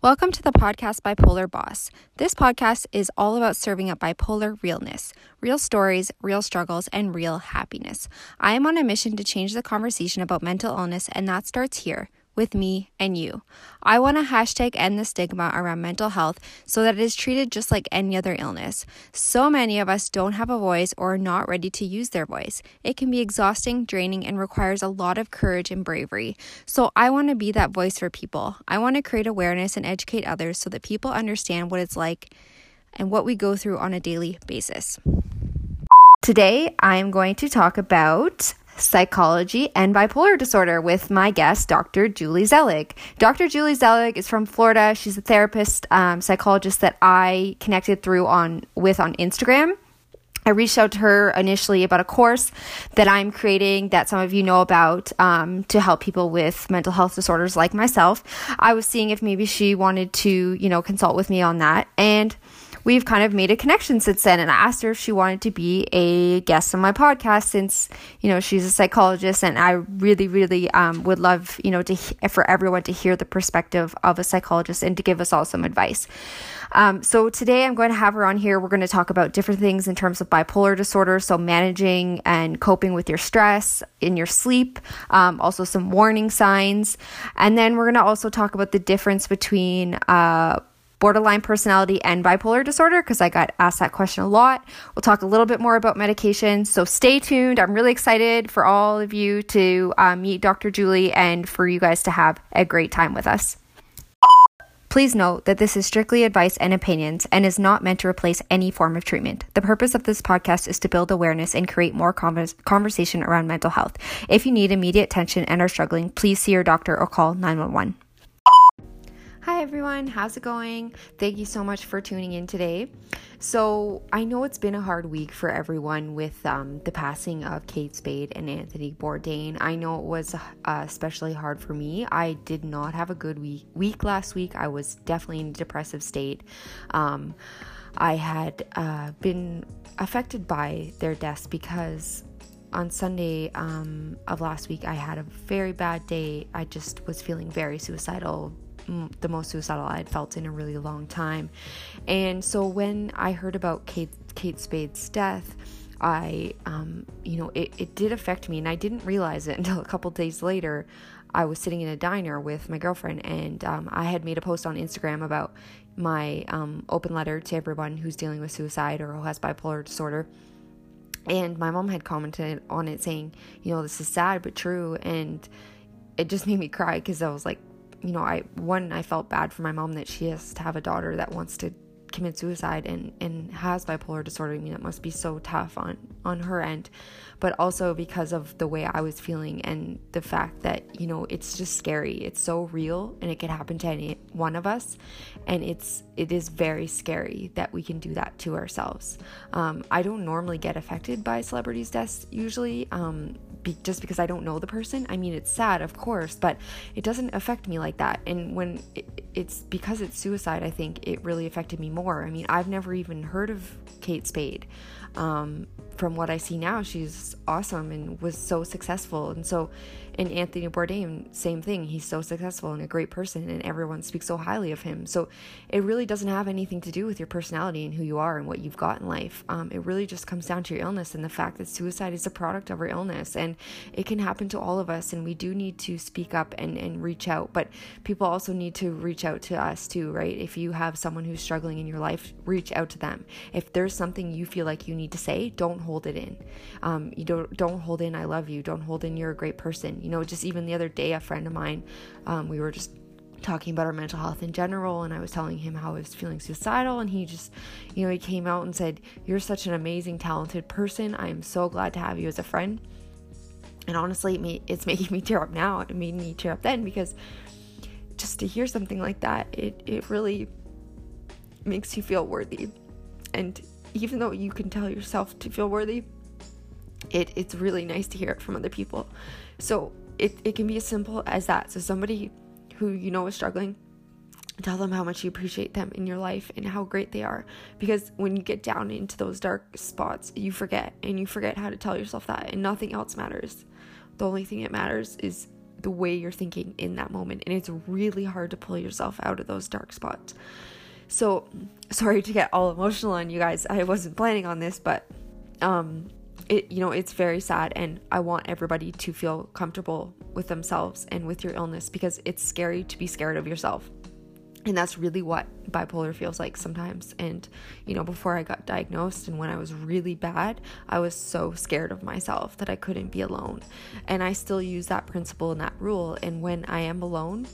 Welcome to the podcast Bipolar Boss. This podcast is all about serving up bipolar realness, real stories, real struggles, and real happiness. I am on a mission to change the conversation about mental illness, and that starts here with me and you. I want to hashtag end the stigma around mental health so that it is treated just like any other illness. So many of us don't have a voice or are not ready to use their voice. It can be exhausting, draining, and requires a lot of courage and bravery. So I want to be that voice for people. I want to create awareness and educate others so that people understand what it's like and what we go through on a daily basis. Today, I'm going to talk about psychology and bipolar disorder with my guest, Dr. Julie Zelig. Dr. Julie Zelig is from Florida. She's a therapist, um, psychologist that I connected through on with on Instagram. I reached out to her initially about a course that I'm creating that some of you know about um, to help people with mental health disorders like myself. I was seeing if maybe she wanted to, you know, consult with me on that. And we've kind of made a connection since then. And I asked her if she wanted to be a guest on my podcast since, you know, she's a psychologist. And I really, really um, would love, you know, to for everyone to hear the perspective of a psychologist and to give us all some advice. Um, so today I'm going to have her on here. We're going to talk about different things in terms of bipolar disorder, so managing and coping with your stress in your sleep, um, also some warning signs, and then we're going to also talk about the difference between uh, borderline personality and bipolar disorder because I got asked that question a lot. We'll talk a little bit more about medication. So stay tuned. I'm really excited for all of you to uh, meet Dr. Julie and for you guys to have a great time with us. Please note that this is strictly advice and opinions and is not meant to replace any form of treatment. The purpose of this podcast is to build awareness and create more convers- conversation around mental health. If you need immediate attention and are struggling, please see your doctor or call 911. Hi everyone, how's it going? Thank you so much for tuning in today. So, I know it's been a hard week for everyone with um, the passing of Kate Spade and Anthony Bourdain. I know it was uh, especially hard for me. I did not have a good week, week last week. I was definitely in a depressive state. Um, I had uh, been affected by their deaths because on Sunday um, of last week, I had a very bad day. I just was feeling very suicidal, the most suicidal I had felt in a really long time. And so when I heard about Kate Kate Spade's death, I, um, you know, it, it did affect me, and I didn't realize it until a couple days later. I was sitting in a diner with my girlfriend, and um, I had made a post on Instagram about my um, open letter to everyone who's dealing with suicide or who has bipolar disorder. And my mom had commented on it saying, you know, this is sad but true. And it just made me cry because I was like, you know, I one I felt bad for my mom that she has to have a daughter that wants to commit suicide and and has bipolar disorder. I mean, that must be so tough on on her end, but also because of the way I was feeling and the fact that you know it's just scary. It's so real and it could happen to any one of us, and it's it is very scary that we can do that to ourselves. Um, I don't normally get affected by celebrities' deaths usually. Um, be, just because I don't know the person. I mean, it's sad, of course, but it doesn't affect me like that. And when it, it's because it's suicide, I think it really affected me more. I mean, I've never even heard of Kate Spade. Um, from what I see now, she's awesome and was so successful. And so, and Anthony Bourdain, same thing. He's so successful and a great person, and everyone speaks so highly of him. So, it really doesn't have anything to do with your personality and who you are and what you've got in life. Um, it really just comes down to your illness and the fact that suicide is a product of our illness, and it can happen to all of us. And we do need to speak up and and reach out, but people also need to reach out to us too, right? If you have someone who's struggling in your life, reach out to them. If there's something you feel like you need to say, don't hold it in. Um, you don't don't hold in I love you. Don't hold in you're a great person. You know, just even the other day, a friend of mine, um, we were just talking about our mental health in general and I was telling him how I was feeling suicidal and he just you know he came out and said you're such an amazing talented person I am so glad to have you as a friend and honestly it's making me tear up now it made me tear up then because just to hear something like that it it really makes you feel worthy and even though you can tell yourself to feel worthy, it, it's really nice to hear it from other people. So it, it can be as simple as that. So somebody who you know is struggling, tell them how much you appreciate them in your life and how great they are. Because when you get down into those dark spots, you forget and you forget how to tell yourself that and nothing else matters. The only thing that matters is the way you're thinking in that moment and it's really hard to pull yourself out of those dark spots so sorry to get all emotional on you guys. I wasn't planning on this but um it you know it's very sad and i want everybody to feel comfortable with themselves and with your illness because it's scary to be scared of yourself. And that's really what bipolar feels like sometimes. And you know before i got diagnosed and when i was really bad i was so scared of myself that i couldn't be alone. And i still use that principle and that rule. And when i am alone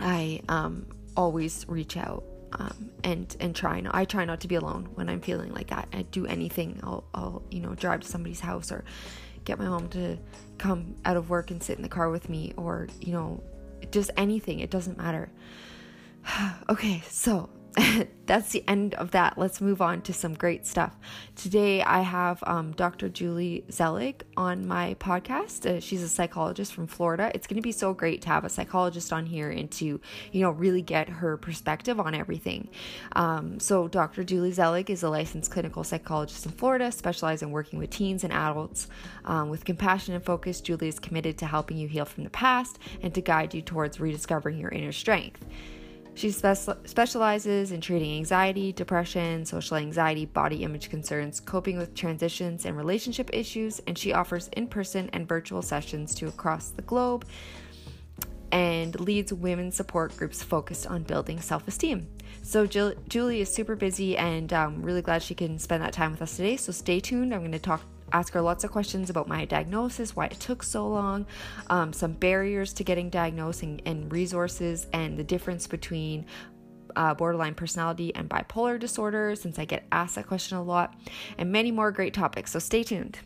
i um, always reach out um, and and try not I try not to be alone when I'm feeling like that. I do anything. I'll I'll you know drive to somebody's house or get my mom to come out of work and sit in the car with me or you know just anything. It doesn't matter. okay, so that's the end of that. Let's move on to some great stuff. Today, I have um, Dr. Julie Zelig on my podcast. Uh, she's a psychologist from Florida. It's going to be so great to have a psychologist on here and to, you know, really get her perspective on everything. Um, so, Dr. Julie Zelig is a licensed clinical psychologist in Florida, specializing in working with teens and adults. Um, with compassion and focus, Julie is committed to helping you heal from the past and to guide you towards rediscovering your inner strength. She spe- specializes in treating anxiety, depression, social anxiety, body image concerns, coping with transitions and relationship issues, and she offers in person and virtual sessions to across the globe and leads women support groups focused on building self esteem. So, Jill- Julie is super busy and I'm um, really glad she can spend that time with us today. So, stay tuned. I'm going to talk ask her lots of questions about my diagnosis, why it took so long, um, some barriers to getting diagnosed, and, and resources, and the difference between uh, borderline personality and bipolar disorder, since I get asked that question a lot, and many more great topics. So stay tuned.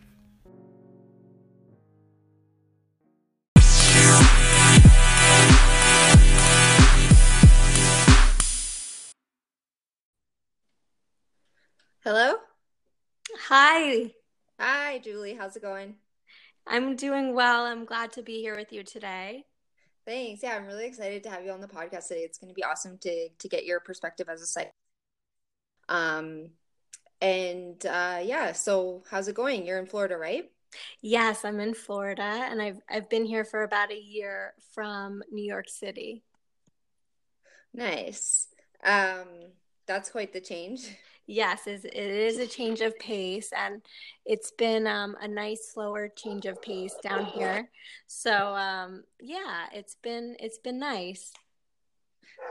Hello? Hi. Hi, Julie. How's it going? I'm doing well. I'm glad to be here with you today. Thanks. Yeah, I'm really excited to have you on the podcast today. It's going to be awesome to to get your perspective as a psych. Um, and uh, yeah. So, how's it going? You're in Florida, right? Yes, I'm in Florida, and I've I've been here for about a year from New York City. Nice. Um, that's quite the change. yes, it is a change of pace, and it's been um, a nice, slower change of pace down here. So um, yeah, it's been it's been nice.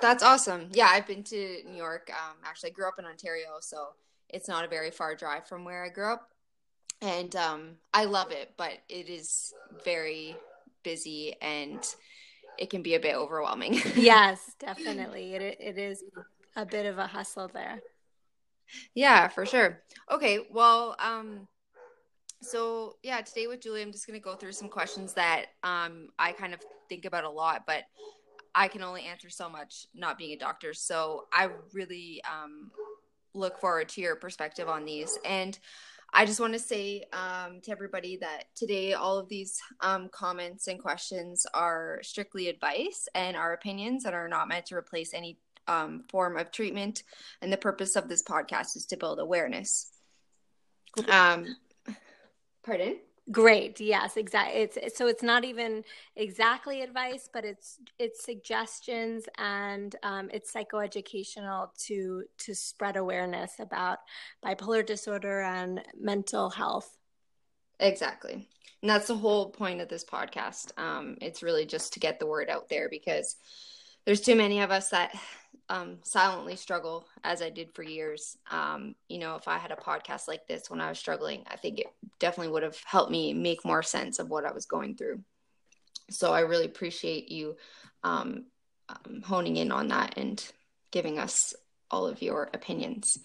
That's awesome. Yeah, I've been to New York. Um, actually, I grew up in Ontario, so it's not a very far drive from where I grew up, and um, I love it. But it is very busy and it can be a bit overwhelming. yes, definitely. It it is a bit of a hustle there. Yeah, for sure. Okay, well, um, so yeah, today with Julie, I'm just gonna go through some questions that um I kind of think about a lot, but I can only answer so much not being a doctor. So I really um look forward to your perspective on these. And I just want to say um, to everybody that today all of these um, comments and questions are strictly advice and our opinions and are not meant to replace any um, form of treatment. And the purpose of this podcast is to build awareness. Um, pardon? Great. Yes, exactly. It's so it's not even exactly advice, but it's it's suggestions and um, it's psychoeducational to to spread awareness about bipolar disorder and mental health. Exactly, and that's the whole point of this podcast. Um, it's really just to get the word out there because there's too many of us that um, silently struggle as I did for years. Um, you know, if I had a podcast like this when I was struggling, I think it definitely would have helped me make more sense of what I was going through. So I really appreciate you um, um honing in on that and giving us all of your opinions.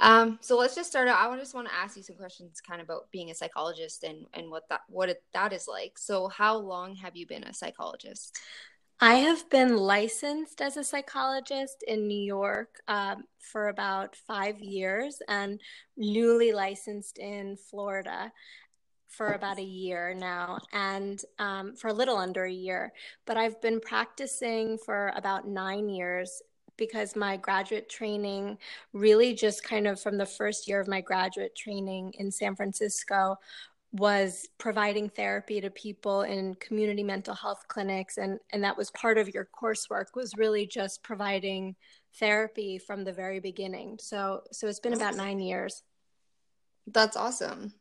Um, so let's just start out. I just want to ask you some questions kind of about being a psychologist and, and what that, what it, that is like. So how long have you been a psychologist? I have been licensed as a psychologist in New York um, for about five years and newly licensed in Florida for about a year now and um, for a little under a year. But I've been practicing for about nine years because my graduate training really just kind of from the first year of my graduate training in San Francisco was providing therapy to people in community mental health clinics and and that was part of your coursework was really just providing therapy from the very beginning. So so it's been about 9 years. That's awesome.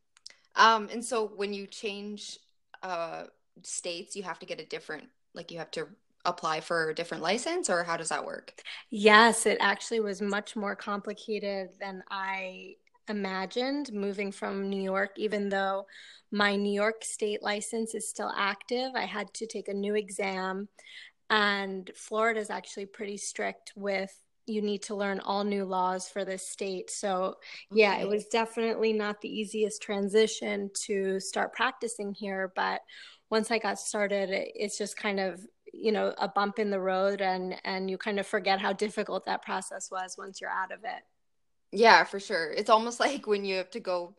Um and so when you change uh states you have to get a different like you have to apply for a different license or how does that work? Yes it actually was much more complicated than i imagined moving from New York, even though my New York state license is still active. I had to take a new exam, and Florida is actually pretty strict with you need to learn all new laws for this state. So, yeah, it was definitely not the easiest transition to start practicing here. But once I got started, it's just kind of you know a bump in the road and and you kind of forget how difficult that process was once you're out of it yeah, for sure. It's almost like when you have to go,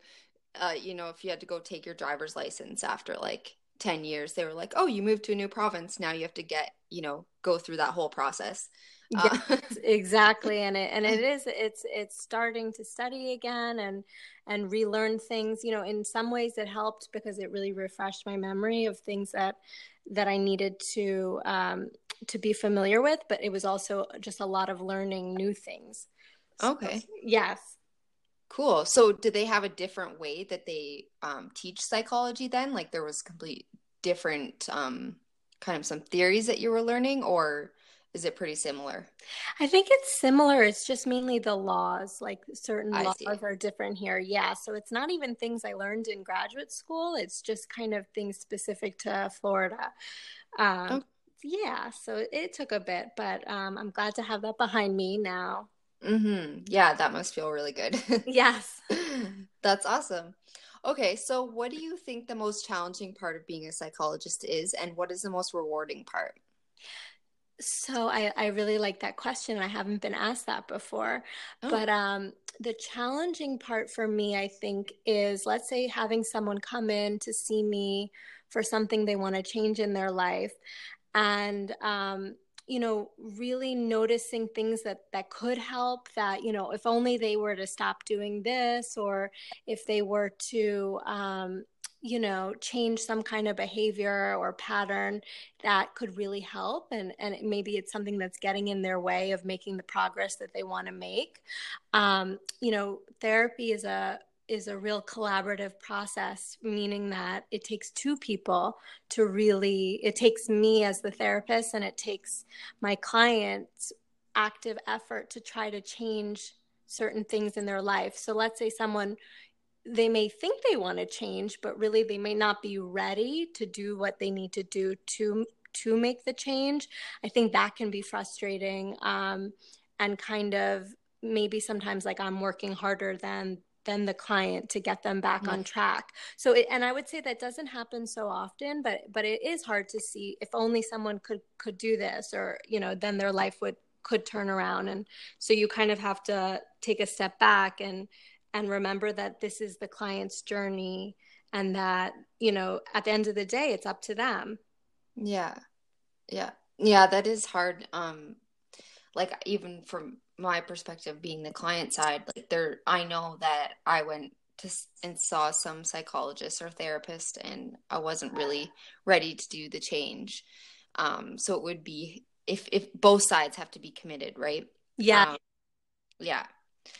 uh, you know, if you had to go take your driver's license after like 10 years, they were like, oh, you moved to a new province. Now you have to get, you know, go through that whole process. Uh, yes, exactly. And it, and it is, it's, it's starting to study again and, and relearn things, you know, in some ways it helped because it really refreshed my memory of things that, that I needed to, um, to be familiar with, but it was also just a lot of learning new things. Okay. So, yes. Cool. So, did they have a different way that they um, teach psychology then? Like there was complete different um, kind of some theories that you were learning, or is it pretty similar? I think it's similar. It's just mainly the laws. Like certain I laws see. are different here. Yeah. So it's not even things I learned in graduate school. It's just kind of things specific to Florida. Um, oh. Yeah. So it took a bit, but um, I'm glad to have that behind me now. Mm-hmm. Yeah, that must feel really good. yes. That's awesome. Okay, so what do you think the most challenging part of being a psychologist is, and what is the most rewarding part? So I, I really like that question. I haven't been asked that before. Oh. But um, the challenging part for me, I think, is let's say having someone come in to see me for something they want to change in their life. And um, you know really noticing things that that could help that you know if only they were to stop doing this or if they were to um, you know change some kind of behavior or pattern that could really help. And and maybe it's something that's getting in their way of making the progress that they want to make. Um, you know therapy is a is a real collaborative process, meaning that it takes two people to really, it takes me as the therapist and it takes my clients active effort to try to change certain things in their life. So let's say someone, they may think they want to change, but really they may not be ready to do what they need to do to to make the change. I think that can be frustrating um, and kind of maybe sometimes like I'm working harder than than the client to get them back on track. So it, and i would say that doesn't happen so often but but it is hard to see if only someone could could do this or you know then their life would could turn around. And so you kind of have to take a step back and and remember that this is the client's journey and that you know at the end of the day it's up to them. Yeah. Yeah. Yeah that is hard um like even from my perspective being the client side like there i know that i went to and saw some psychologist or therapist and i wasn't really ready to do the change. Um so it would be if if both sides have to be committed right? Yeah. Um, yeah.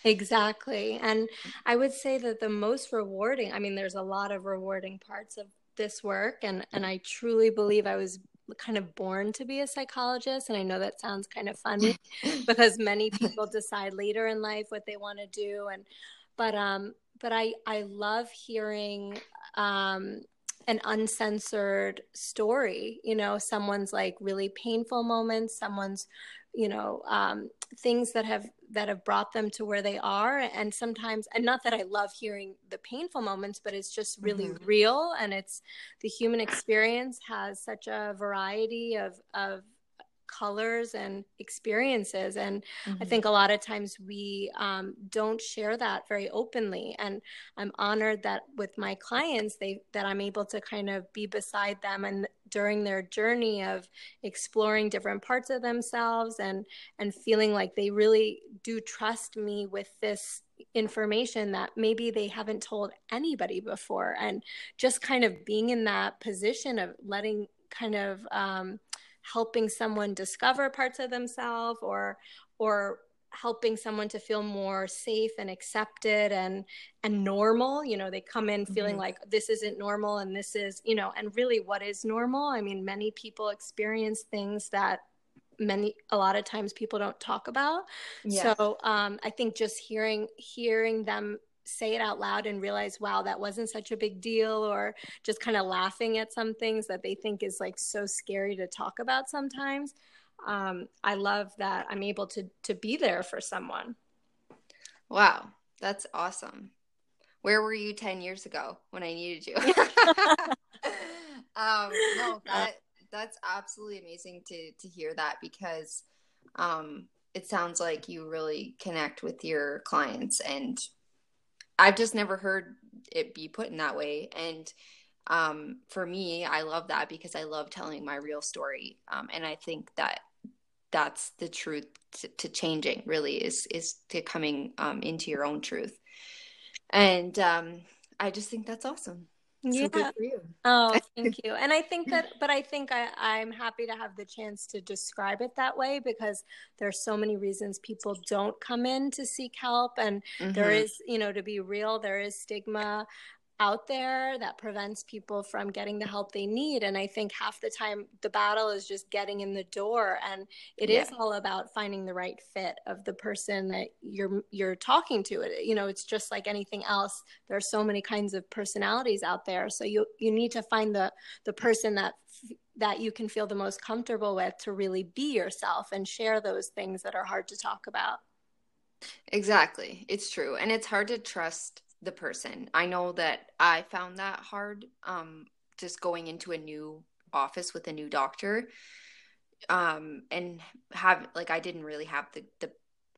Exactly. And i would say that the most rewarding i mean there's a lot of rewarding parts of this work and and i truly believe i was kind of born to be a psychologist and i know that sounds kind of funny because many people decide later in life what they want to do and but um but i i love hearing um an uncensored story you know someone's like really painful moments someone's you know um, things that have that have brought them to where they are and sometimes and not that i love hearing the painful moments but it's just really mm-hmm. real and it's the human experience has such a variety of of colors and experiences and mm-hmm. i think a lot of times we um, don't share that very openly and i'm honored that with my clients they that i'm able to kind of be beside them and during their journey of exploring different parts of themselves and and feeling like they really do trust me with this information that maybe they haven't told anybody before and just kind of being in that position of letting kind of um, helping someone discover parts of themselves or or helping someone to feel more safe and accepted and and normal you know they come in feeling mm-hmm. like this isn't normal and this is you know and really what is normal i mean many people experience things that many a lot of times people don't talk about yes. so um, i think just hearing hearing them say it out loud and realize wow that wasn't such a big deal or just kind of laughing at some things that they think is like so scary to talk about sometimes um, i love that i'm able to to be there for someone. Wow that's awesome. Where were you 10 years ago when i needed you? Um, no that that's absolutely amazing to to hear that because um, it sounds like you really connect with your clients and I've just never heard it be put in that way. And um, for me I love that because I love telling my real story. Um, and I think that that's the truth to, to changing really is is to coming um, into your own truth. And um, I just think that's awesome yeah. So oh, thank you. And I think that, but I think I, I'm happy to have the chance to describe it that way because there's so many reasons people don't come in to seek help. And mm-hmm. there is, you know, to be real, there is stigma out there that prevents people from getting the help they need. And i think half the time the battle is just getting in the door. And it yeah. is all about finding the right fit of the person that you're you're talking to. It you know it's just like anything else. There are so many kinds of personalities out there. So you you need to find the the person that that you can feel the most comfortable with to really be yourself and share those things that are hard to talk about. Exactly. It's true. And it's hard to trust the person. I know that I found that hard um, just going into a new office with a new doctor um, and have like I didn't really have the, the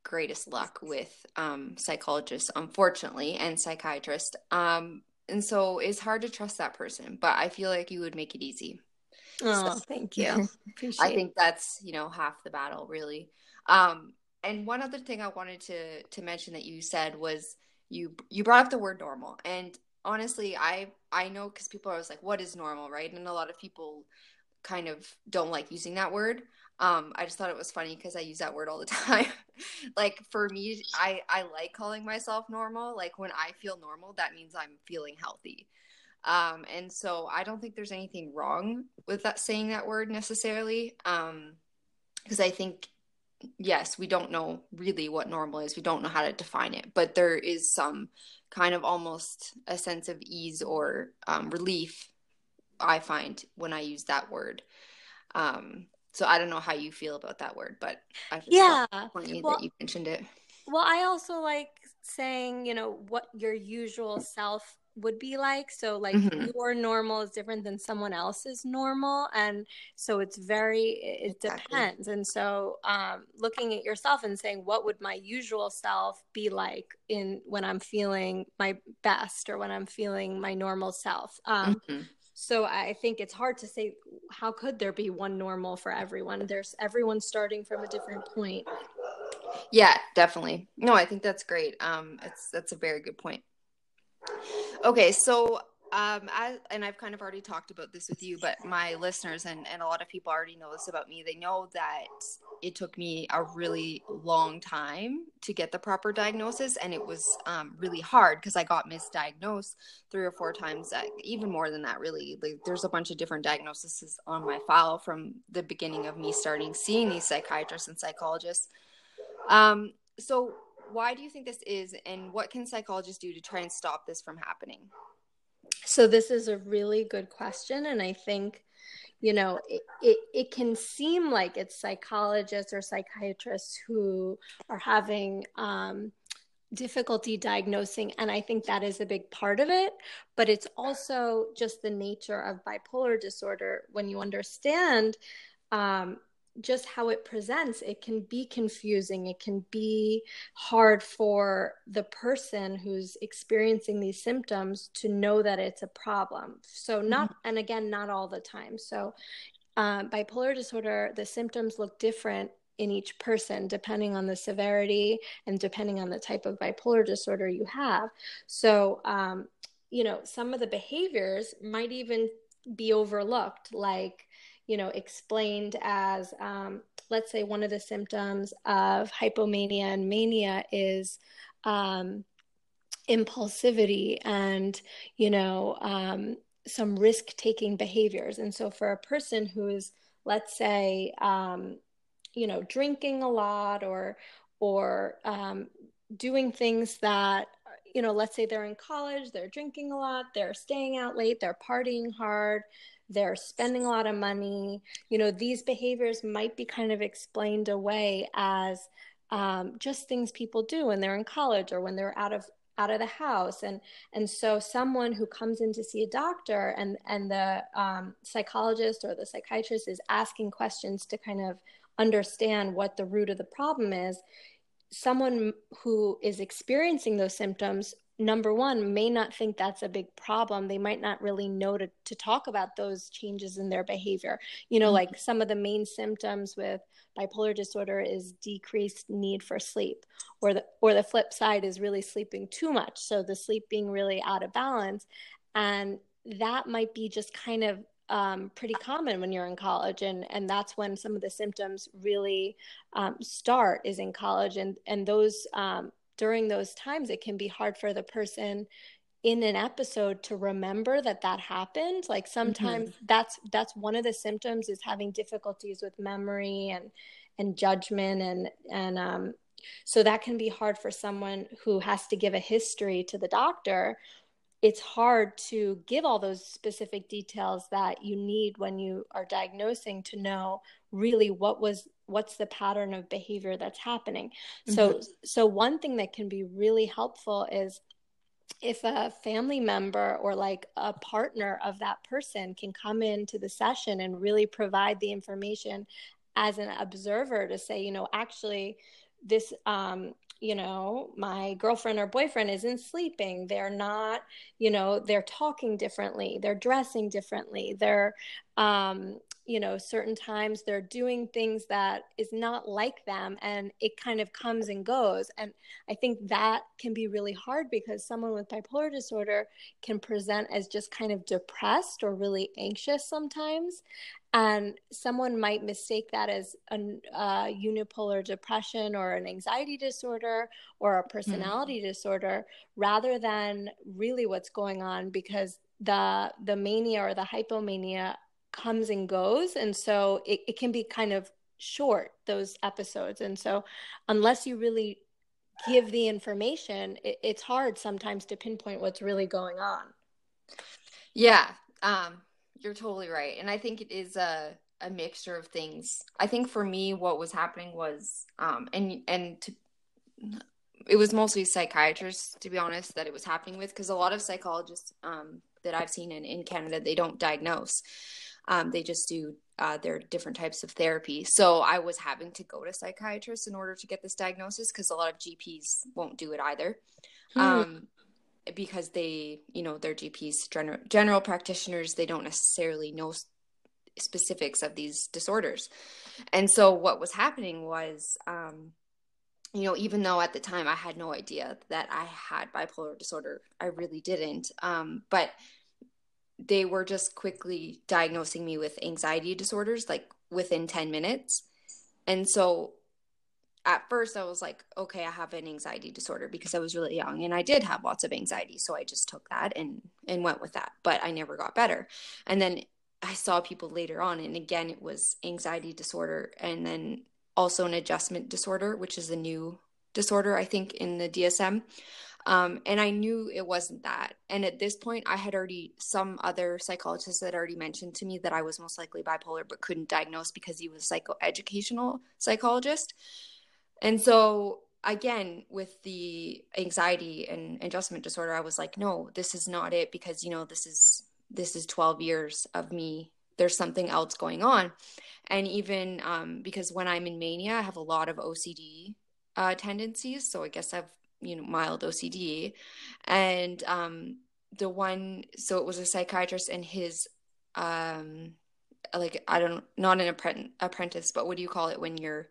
greatest luck with um, psychologists, unfortunately, and psychiatrists. Um, and so it's hard to trust that person, but I feel like you would make it easy. Oh, so, thank you. I think that's you know half the battle, really. Um, and one other thing I wanted to to mention that you said was you you brought up the word normal and honestly i i know because people are always like what is normal? right? And a lot of people kind of don't like using that word. Um i just thought it was funny because i use that word all the time. Like for me i i like calling myself normal. Like when i feel normal that means i'm feeling healthy. Um and so i don't think there's anything wrong with that saying that word necessarily um because i think yes, we don't know really what normal is. We don't know how to define it, but there is some kind of almost a sense of ease or um, relief I find when I use that word. Um, so I don't know how you feel about that word, but I yeah, funny well, that you mentioned it. Well, I also like saying, you know, what your usual self would be like. So like mm-hmm. your normal is different than someone else's normal. And so it's very, it exactly. depends. And so um, looking at yourself and saying, what would my usual self be like in when I'm feeling my best or when I'm feeling my normal self? Um, mm-hmm. So I think it's hard to say how could there be one normal for everyone? There's everyone starting from a different point. Yeah, definitely. No, I think that's great. Um, it's that's a very good point. Okay, so um, as, and I've kind of already talked about this with you, but my listeners and, and a lot of people already know this about me. They know that it took me a really long time to get the proper diagnosis, and it was um, really hard because I got misdiagnosed three or four times, uh, even more than that, really. Like, there's a bunch of different diagnoses on my file from the beginning of me starting seeing these psychiatrists and psychologists. Um, so, why do you think this is and what can psychologists do to try and stop this from happening? So this is a really good question and i think you know it, it, it can seem like it's psychologists or psychiatrists who are having um, difficulty diagnosing and i think that is a big part of it but it's also just the nature of bipolar disorder. When you understand um, just how it presents it can be confusing. It can be hard for the person who's experiencing these symptoms to know that it's a problem. So not mm-hmm. and again not all the time. So um, bipolar disorder the symptoms look different in each person depending on the severity and depending on the type of bipolar disorder you have. So um, you know some of the behaviors might even be overlooked like you know explained as um, let's say one of the symptoms of hypomania and mania is um, impulsivity and you know um, some risk taking behaviors. And so for a person who's let's say um, you know drinking a lot or or um, doing things that you know let's say they're in college they're drinking a lot they're staying out late they're partying hard they're spending a lot of money. You know these behaviors might be kind of explained away as um, just things people do when they're in college or when they're out of out of the house. And and so someone who comes in to see a doctor and and the um, psychologist or the psychiatrist is asking questions to kind of understand what the root of the problem is someone who is experiencing those symptoms number one may not think that's a big problem. They might not really know to, to talk about those changes in their behavior. You know mm-hmm. like some of the main symptoms with bipolar disorder is decreased need for sleep or the or the flip side is really sleeping too much. So the sleep being really out of balance and that might be just kind of um, pretty common when you're in college and and that's when some of the symptoms really um, start is in college and and those um, during those times it can be hard for the person in an episode to remember that that happened like mm-hmm. sometimes mm-hmm. that's that's one of the symptoms is having difficulties with memory and and judgment and and um so that can be hard for someone who has to give a history to the doctor it's hard to give all those specific details that you need when you are diagnosing to know really what was what's the pattern of behavior that's happening mm-hmm. so so one thing that can be really helpful is if a family member or like a partner of that person can come into the session and really provide the information as an observer to say you know actually this um, you know, my girlfriend or boyfriend isn't sleeping. They're not, you know, they're talking differently. They're dressing differently. They're, um, you know, certain times they're doing things that is not like them and it kind of comes and goes. And I think that can be really hard because someone with bipolar disorder can present as just kind of depressed or really anxious sometimes and someone might mistake that as a uh, unipolar depression or an anxiety disorder or a hmm. personality mm-hmm. disorder rather than really what's going on because the the mania or the hypomania comes and goes and so it, it can be kind of short those episodes and so unless you really give the information it, it's hard sometimes to pinpoint what's really going on yeah um you're totally right. And I think it is a a mixture of things. I think for me what was happening was um and and to it was mostly psychiatrists to be honest that it was happening with because a lot of psychologists um that I've seen in, in Canada they don't diagnose. Um, they just do uh, they're different types of therapy. So I was having to go to psychiatrists in order to get this diagnosis because a lot of GPs won't do it either. Hmm. Um, because they, you know, their GPs, general, general practitioners, they don't necessarily know specifics of these disorders. And so what was happening was, um, you know, even though at the time I had no idea that I had bipolar disorder, I really didn't. Um, but they were just quickly diagnosing me with anxiety disorders, like within 10 minutes. And so at first I was like, okay, I have an anxiety disorder because I was really young and I did have lots of anxiety. So I just took that and and went with that. But I never got better. And then I saw people later on and again it was anxiety disorder and then also an adjustment disorder, which is a new disorder I think in the DSM. Um, and I knew it wasn't that. And at this point, I had already, some other psychologists had already mentioned to me that I was most likely bipolar, but couldn't diagnose because he was a psychoeducational psychologist. And so again with the anxiety and adjustment disorder i was like no this is not it because you know this is this is 12 years of me there's something else going on and even um, because when i'm in mania i have a lot of ocd uh, tendencies so i guess i've you know mild ocd and um, the one so it was a psychiatrist and his um like i don't not an apprentice but what do you call it when you're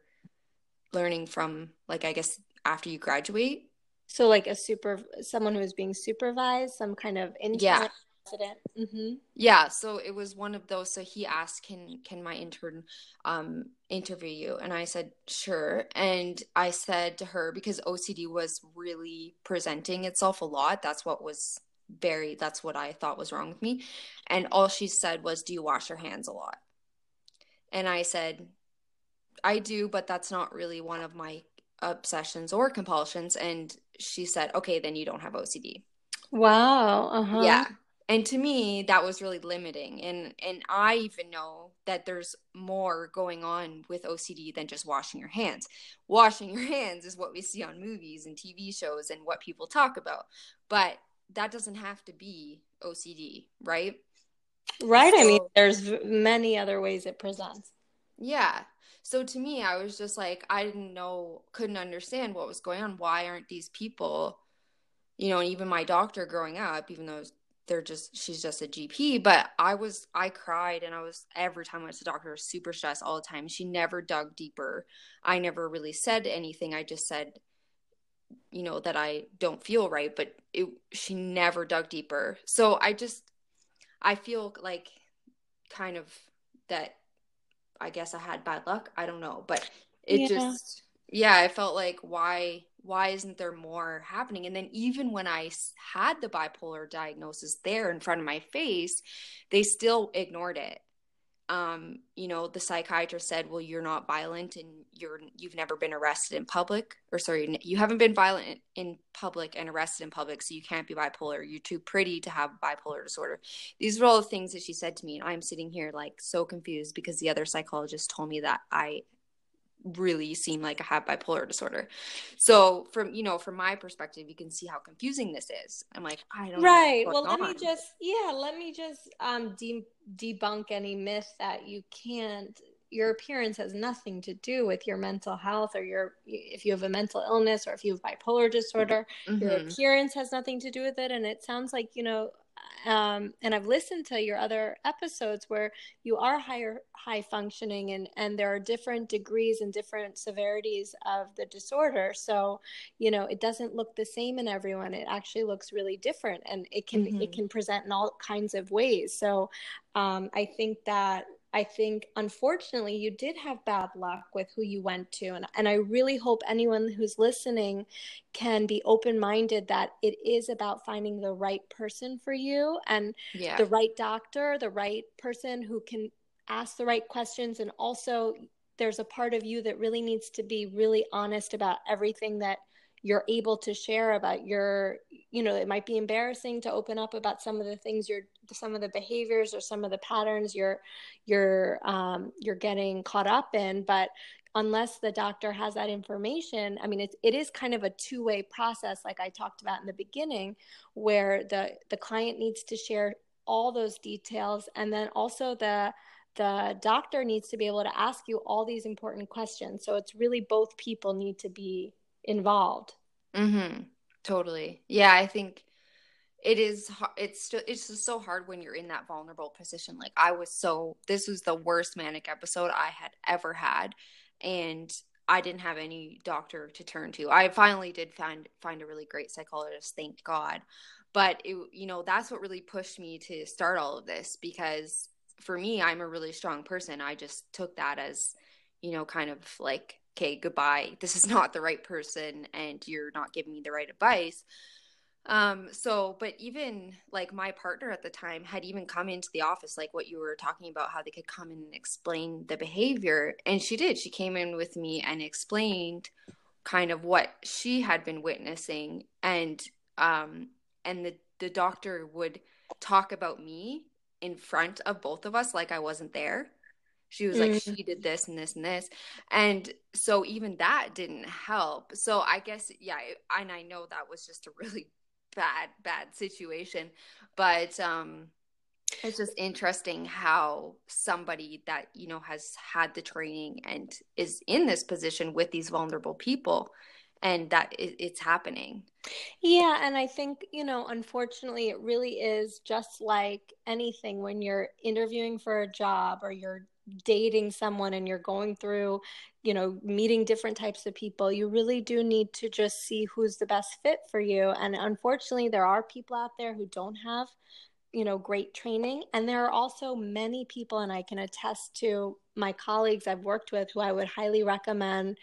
learning from like I guess after you graduate. So like a super someone who is being supervised, some kind of intern Yeah. Resident. Mm-hmm. Yeah, so it was one of those. So he asked, "Can can my intern um interview you?" And I said, "Sure." And I said to her because OCD was really presenting itself a lot. That's what was very that's what I thought was wrong with me. And all she said was, "Do you wash your hands a lot?" And I said, "I do, but that's not really one of my obsessions or compulsions." And she said, "Okay, then you don't have OCD." Wow. Uh-huh. Yeah. And to me, that was really limiting. And and I even know that there's more going on with OCD than just washing your hands. Washing your hands is what we see on movies and TV shows and what people talk about. But that doesn't have to be OCD, right? Right. I mean, there's many other ways it presents. Yeah. So to me, I was just like, I didn't know, couldn't understand what was going on. Why aren't these people, you know, and even my doctor growing up, even though they're just, she's just a GP, but I was, I cried and I was, every time I went to the doctor, super stressed all the time. She never dug deeper. I never really said anything. I just said, you know, that I don't feel right, but it, she never dug deeper. So I just, I feel like kind of that I guess I had bad luck. I don't know, but it Yeah. just yeah, I felt like why why isn't there more happening? And then even when I had the bipolar diagnosis there in front of my face, they still ignored it. Um, you know, the psychiatrist said, "Well, you're not violent and you're you've never been arrested in public or sorry, you haven't been violent in public and arrested in public, so you can't be bipolar. You're too pretty to have bipolar disorder." these were all the things that she said to me and i'm sitting here like so confused because the other psychologist told me that i really seem like i have bipolar disorder. So from you know from my perspective you can see how confusing this is. I'm like i don't Right. Well, let me just yeah, let me just um de- debunk any myth that you can't your appearance has nothing to do with your mental health or your if you have a mental illness or if you have bipolar disorder. Your Mhm. appearance has nothing to do with it. And it sounds like you know um, and i've listened to your other episodes where you are higher high functioning and and there are different degrees and different severities of the disorder. So you know it doesn't look the same in everyone. It actually looks really different and it can it Mhm. can present in all kinds of ways. So um, i think that I think unfortunately you did have bad luck with who you went to and and I really hope anyone who's listening can be open-minded that it is about finding the right person for you and yeah. the right doctor, the right person who can ask the right questions and also there's a part of you that really needs to be really honest about everything that you're able to share about your you know it might be embarrassing to open up about some of the things you're some of the behaviors or some of the patterns you're you're um, you're getting caught up in but unless the doctor has that information i mean it, it is kind of a two-way process like i talked about in the beginning where the the client needs to share all those details and then also the the doctor needs to be able to ask you all these important questions. So it's really both people need to be involved Mm-hmm. Totally. Yeah, I think it is. It's still. It's just so hard when you're in that vulnerable position. Like I was so. This was the worst manic episode I had ever had, and I didn't have any doctor to turn to. I finally did find find a really great psychologist. Thank God. But it, you know, that's what really pushed me to start all of this because for me, I'm a really strong person. I just took that as, you know, kind of like okay, goodbye. This is not the right person and you're not giving me the right advice. Um, so, but even like my partner at the time had even come into the office, like what you were talking about, how they could come in and explain the behavior. And she did. She came in with me and explained kind of what she had been witnessing. And, um, and the, the doctor would talk about me in front of both of us like I wasn't there. She was like, Mm. she did this and this and this. And so even that didn't help. So I guess, yeah, and I know that was just a really bad, bad situation. But um it's just interesting how somebody that, you know, has had the training and is in this position with these vulnerable people and that it's happening. Yeah, and I think, you know, unfortunately, it really is just like anything when you're interviewing for a job or you're dating someone and you're going through, you know, meeting different types of people, you really do need to just see who's the best fit for you. And unfortunately, there are people out there who don't have you know great training and there are also many people and i can attest to my colleagues i've worked with who i would highly recommend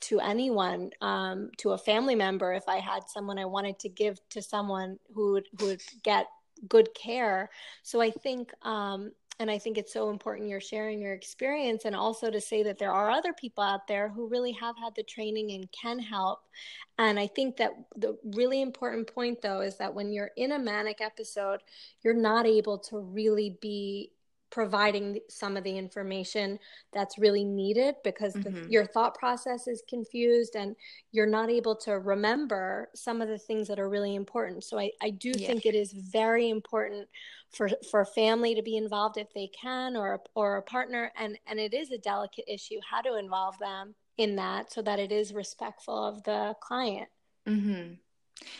to anyone um, to a family member if i had someone i wanted to give to someone who would, who would get good care so i think um, and I think it's so important you're sharing your experience and also to say that there are other people out there who really have had the training and can help. And I think that the really important point, though, is that when you're in a manic episode, you're not able to really be providing some of the information that's really needed because mm-hmm. the, your thought process is confused and you're not able to remember some of the things that are really important. So I, I do yeah. think it is very important for for family to be involved if they can or or a partner and and it is a delicate issue how to involve them in that so that it is respectful of the client. Mm-hmm.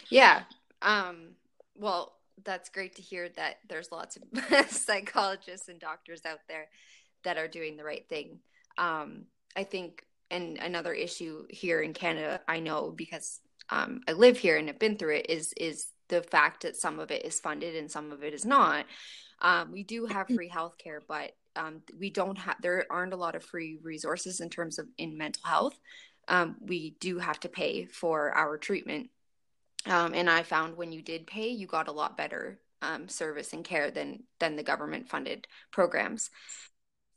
Yeah. Um, well, that's great to hear that there's lots of psychologists and doctors out there that are doing the right thing. Um, I think, and another issue here in Canada, I know because um, I live here and have been through it, is is the fact that some of it is funded and some of it is not. Um, we do have free healthcare, but um, we don't have. There aren't a lot of free resources in terms of in mental health. Um, we do have to pay for our treatment um, and I found when you did pay, you got a lot better um, service and care than than the government funded programs.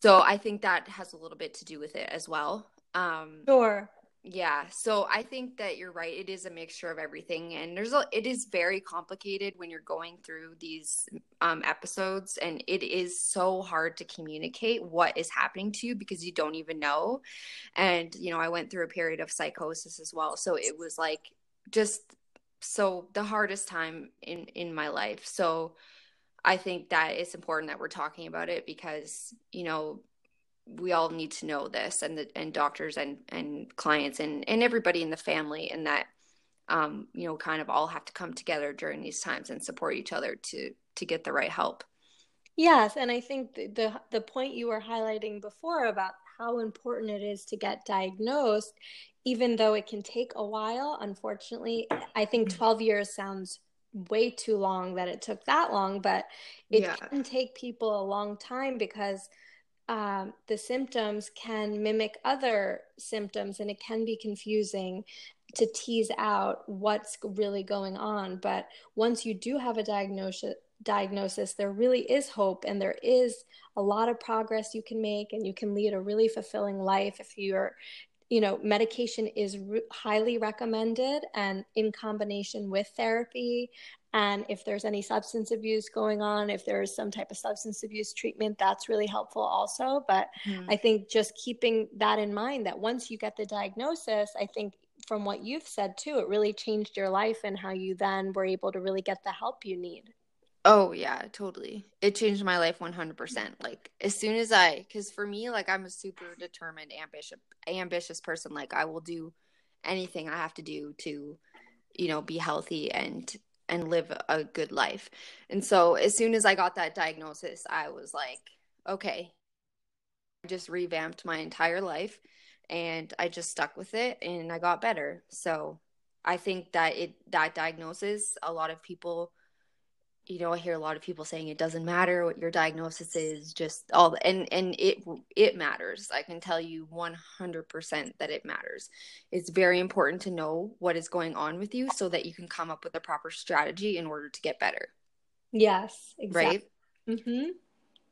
So I think that has a little bit to do with it as well. Um, sure. Yeah. So I think that you're right. It is a mixture of everything, and there's a. It is very complicated when you're going through these um, episodes, and it is so hard to communicate what is happening to you because you don't even know. And you know, I went through a period of psychosis as well, so it was like just so the hardest time in in my life. So i think that it's important that we're talking about it because you know we all need to know this and the and doctors and and clients and and everybody in the family and that um you know kind of all have to come together during these times and support each other to to get the right help. Yes and i think the the, the point you were highlighting before about how important it is to get diagnosed even though it can take a while, unfortunately, I think mm. 12 years sounds way too long that it took that long, but it yeah. can take people a long time because um, the symptoms can mimic other symptoms and it can be confusing to tease out what's really going on. But once you do have a diagnosis, diagnosis, there really is hope and there is a lot of progress you can make and you can lead a really fulfilling life if you're you know, medication is re- highly recommended and in combination with therapy. And if there's any substance abuse going on, if there's some type of substance abuse treatment, that's really helpful also. But mm. I think just keeping that in mind that once you get the diagnosis, I think from what you've said too, it really changed your life and how you then were able to really get the help you need. Oh yeah, totally. It changed my life 100%. Like as soon as I cuz for me like I'm a super determined ambitious ambitious person like I will do anything I have to do to you know be healthy and and live a good life. And so as soon as I got that diagnosis, I was like, okay, I just revamped my entire life and I just stuck with it and I got better. So I think that it that diagnosis a lot of people you know, I hear a lot of people saying it doesn't matter what your diagnosis is, just all and and it it matters. I can tell you 100% that it matters. It's very important to know what is going on with you so that you can come up with a proper strategy in order to get better. Yes, exactly. Right? Mhm.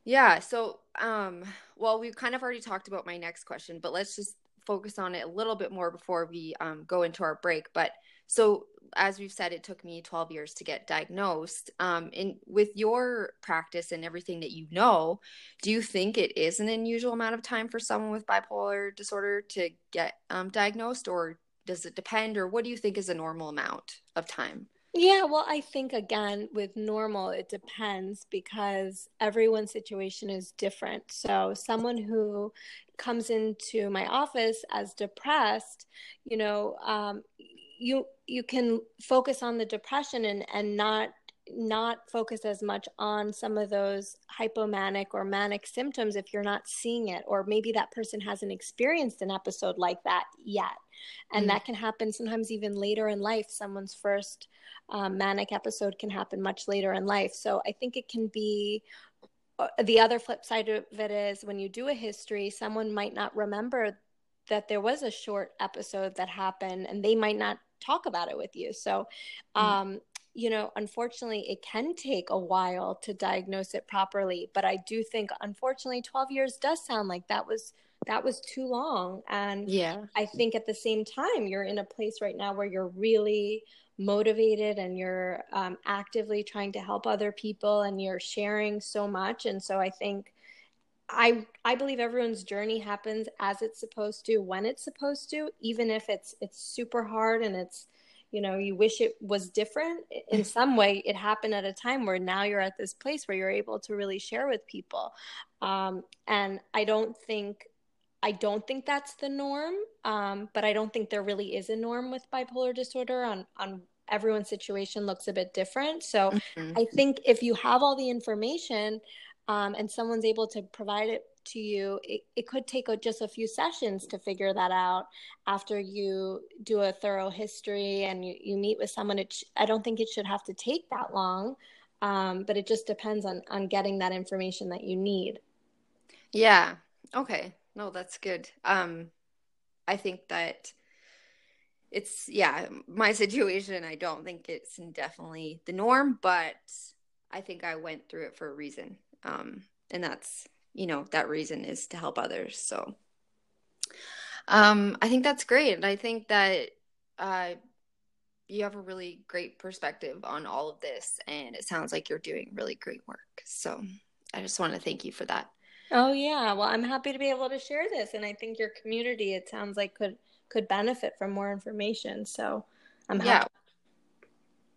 Yeah, so um well, we've kind of already talked about my next question, but let's just focus on it a little bit more before we um go into our break, but so as we've said, it took me 12 years to get diagnosed. Um, and with your practice and everything that you know, do you think it is an unusual amount of time for someone with bipolar disorder to get um, diagnosed, or does it depend, or what do you think is a normal amount of time? Yeah, well, I think again with normal, it depends because everyone's situation is different. So, someone who comes into my office as depressed, you know, um, you you can focus on the depression and and not not focus as much on some of those hypomanic or manic symptoms if you're not seeing it or maybe that person hasn't experienced an episode like that yet. And mm-hmm. that can happen sometimes even later in life. Someone's first um, manic episode can happen much later in life. So i think it can be uh, the other flip side of it is when you do a history someone might not remember that there was a short episode that happened and they might not talk about it with you so mm-hmm. um, you know, unfortunately, it can take a while to diagnose it properly. But I do think, unfortunately, 12 years does sound like that was that was too long. And yeah, I think at the same time, you're in a place right now where you're really motivated and you're um, actively trying to help other people and you're sharing so much. And so I think. I I believe everyone's journey happens as it's supposed to when it's supposed to even if it's it's super hard and it's you know you wish it was different. In some way it happened at a time where now you're at this place where you're able to really share with people. Um, and i don't think i don't think that's the norm um, but i don't think there really is a norm with bipolar disorder on on everyone's situation looks a bit different. So mm-hmm. i think if you have all the information um, and someone's able to provide it to you it, it could take a, just a few sessions to figure that out after you do a thorough history and you, you meet with someone. It sh- i don't think it should have to take that long um, but it just depends on on getting that information that you need. Yeah. Okay. No that's good. Um i think that it's yeah my situation i don't think it's definitely the norm but i think i went through it for a reason um and that's you know that reason is to help others so. Um i think that's great and i think that uh you have a really great perspective on all of this and it sounds like you're doing really great work so i just want to thank you for that. Oh yeah well i'm happy to be able to share this and i think your community it sounds like could could benefit from more information so i'm happy.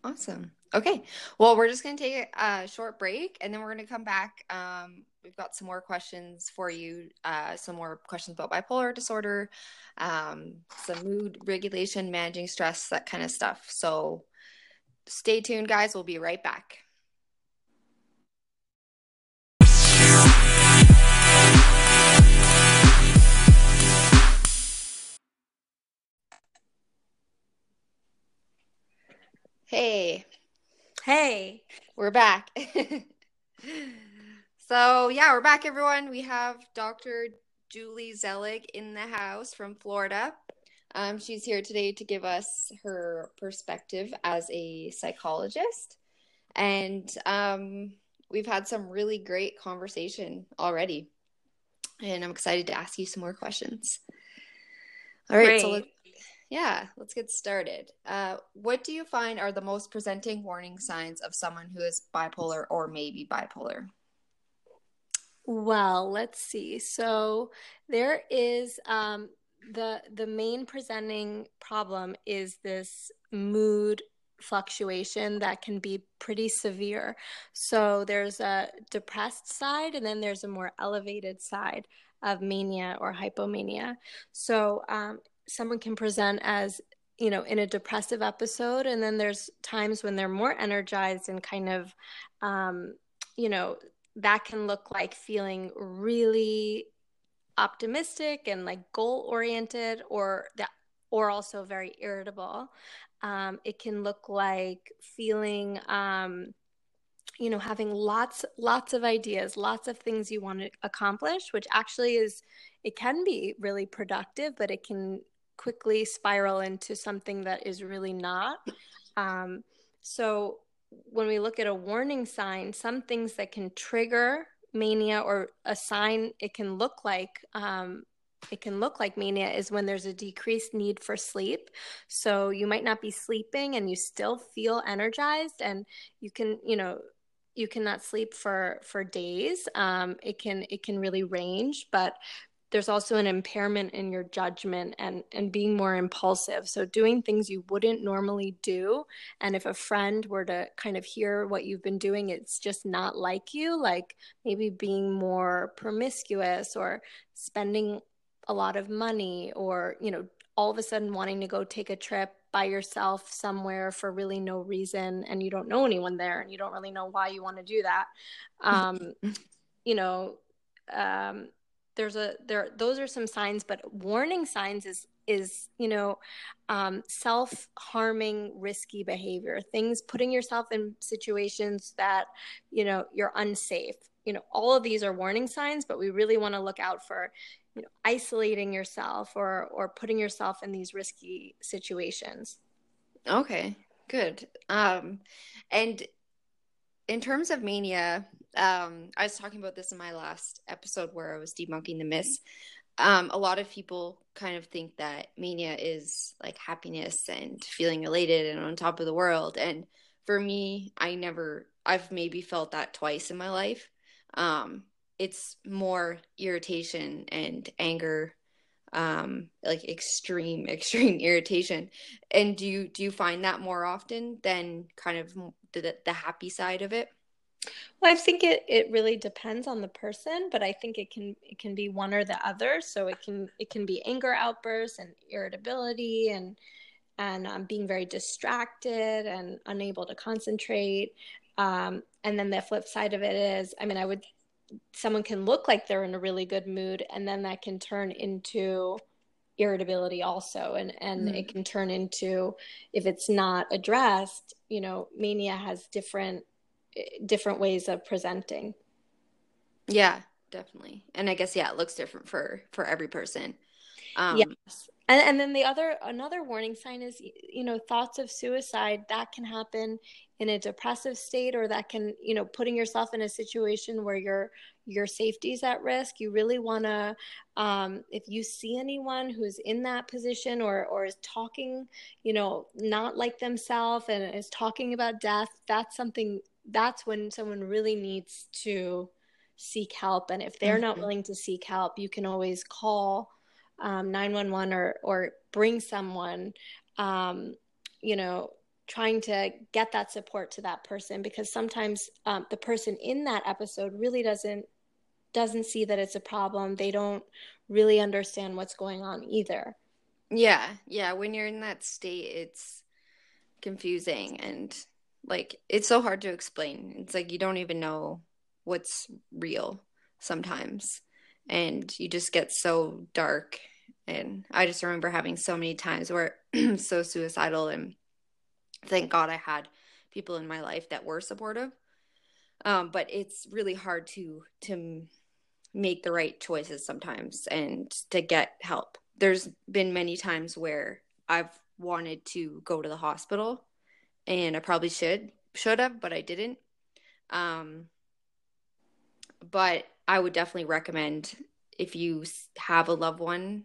Yeah. awesome okay well we're just going to take a short break and then we're going to come back um, we've got some more questions for you, uh, some more questions about bipolar disorder, um, some mood regulation, managing stress, that kind of stuff. So stay tuned, guys. We'll be right back. Hey. Hey. We're back. So, yeah, we're back, everyone. We have Dr. Julie Zelig in the house from Florida. Um, she's here today to give us her perspective as a psychologist. And um, we've had some really great conversation already. And I'm excited to ask you some more questions. All right. Great. So, let, yeah, let's get started. Uh, what do you find are the most presenting warning signs of someone who is bipolar or maybe bipolar? Well, let's see. So there is um, the the main presenting problem is this mood fluctuation that can be pretty severe. So there's a depressed side, and then there's a more elevated side of mania or hypomania. So um, someone can present as you know in a depressive episode, and then there's times when they're more energized and kind of um, you know that can look like feeling really optimistic and like goal oriented or that or also very irritable. Um, it can look like feeling um, you know having lots lots of ideas lots of things you want to accomplish which actually is it can be really productive but it can quickly spiral into something that is really not um, so when we look at a warning sign, some things that can trigger mania or a sign it can look like um, it can look like mania is when there's a decreased need for sleep. So you might not be sleeping and you still feel energized and you can, you know, you cannot sleep for for days. Um, it can it can really range, but there's also an impairment in your judgment and and being more impulsive. So doing things you wouldn't normally do. And if a friend were to kind of hear what you've been doing it's just not like you like maybe being more promiscuous or spending a lot of money or you know all of a sudden wanting to go take a trip by yourself somewhere for really no reason and you don't know anyone there and you don't really know why you want to do that. Um, you know um, there's a there those are some signs but warning signs is is you know um, self-harming risky behavior things putting yourself in situations that you know you're unsafe. You know all of these are warning signs but we really want to look out for you know isolating yourself or or putting yourself in these risky situations. Okay good. Um and in terms of mania um i was talking about this in my last episode where i was debunking the myths. Um a lot of people kind of think that mania is like happiness and feeling elated and on top of the world. And for me i never i've maybe felt that twice in my life. Um it's more irritation and anger um like extreme extreme irritation. And do you do you find that more often than kind of the, the happy side of it well i think it it really depends on the person but i think it can it can be one or the other. So it can it can be anger outbursts and irritability and and um, being very distracted and unable to concentrate. Um, and then the flip side of it is i mean i would someone can look like they're in a really good mood and then that can turn into irritability also. And and mm. it can turn into if it's not addressed you know mania has different different ways of presenting. Yeah definitely. And i guess yeah it looks different for for every person. Um yes and and then the other another warning sign is you know thoughts of suicide that can happen in a depressive state or that can you know putting yourself in a situation where your your safety is at risk. You really want to um, if you see anyone who's in that position or or is talking you know not like themselves and is talking about death that's something that's when someone really needs to seek help. And if they're mm-hmm. not willing to seek help you can always call um, 911 or or bring someone um, you know trying to get that support to that person. Because sometimes um, the person in that episode really doesn't doesn't see that it's a problem. They don't really understand what's going on either. Yeah. Yeah. When you're in that state it's confusing and like it's so hard to explain. It's like you don't even know what's real sometimes. And you just get so dark. And i just remember having so many times where I'm so suicidal. And thank God I had people in my life that were supportive. Um, but it's really hard to to make the right choices sometimes and to get help. There's been many times where I've wanted to go to the hospital and I probably should should have, but I didn't. Um, but I would definitely recommend if you have a loved one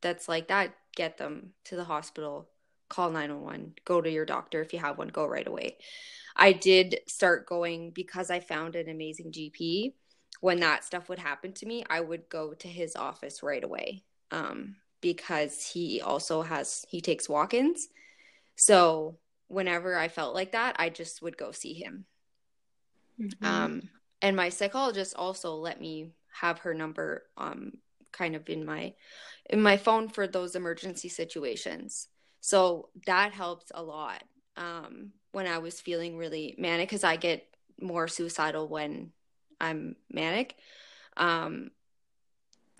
that's like that, get them to the hospital call 911, go to your doctor if you have one, go right away. I did start going because I found an amazing GP. When that stuff would happen to me, I would go to his office right away um, because he also has, he takes walk ins. So whenever I felt like that, I just would go see him. Mm-hmm. Um, and my psychologist also let me have her number um, kind of in my in my phone for those emergency situations so that helped a lot um, when I was feeling really manic because I get more suicidal when I'm manic. Um,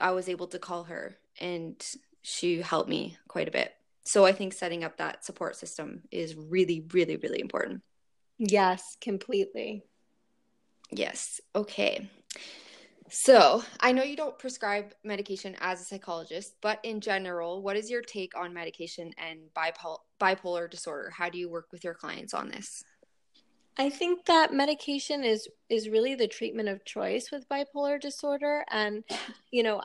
I was able to call her and she helped me quite a bit. So I think setting up that support system is really, really, really important. Yes, completely. Yes. Okay. So, I know you don't prescribe medication as a psychologist, but in general, what is your take on medication and bipol- bipolar disorder? How do you work with your clients on this? I think that medication is is really the treatment of choice with bipolar disorder and you know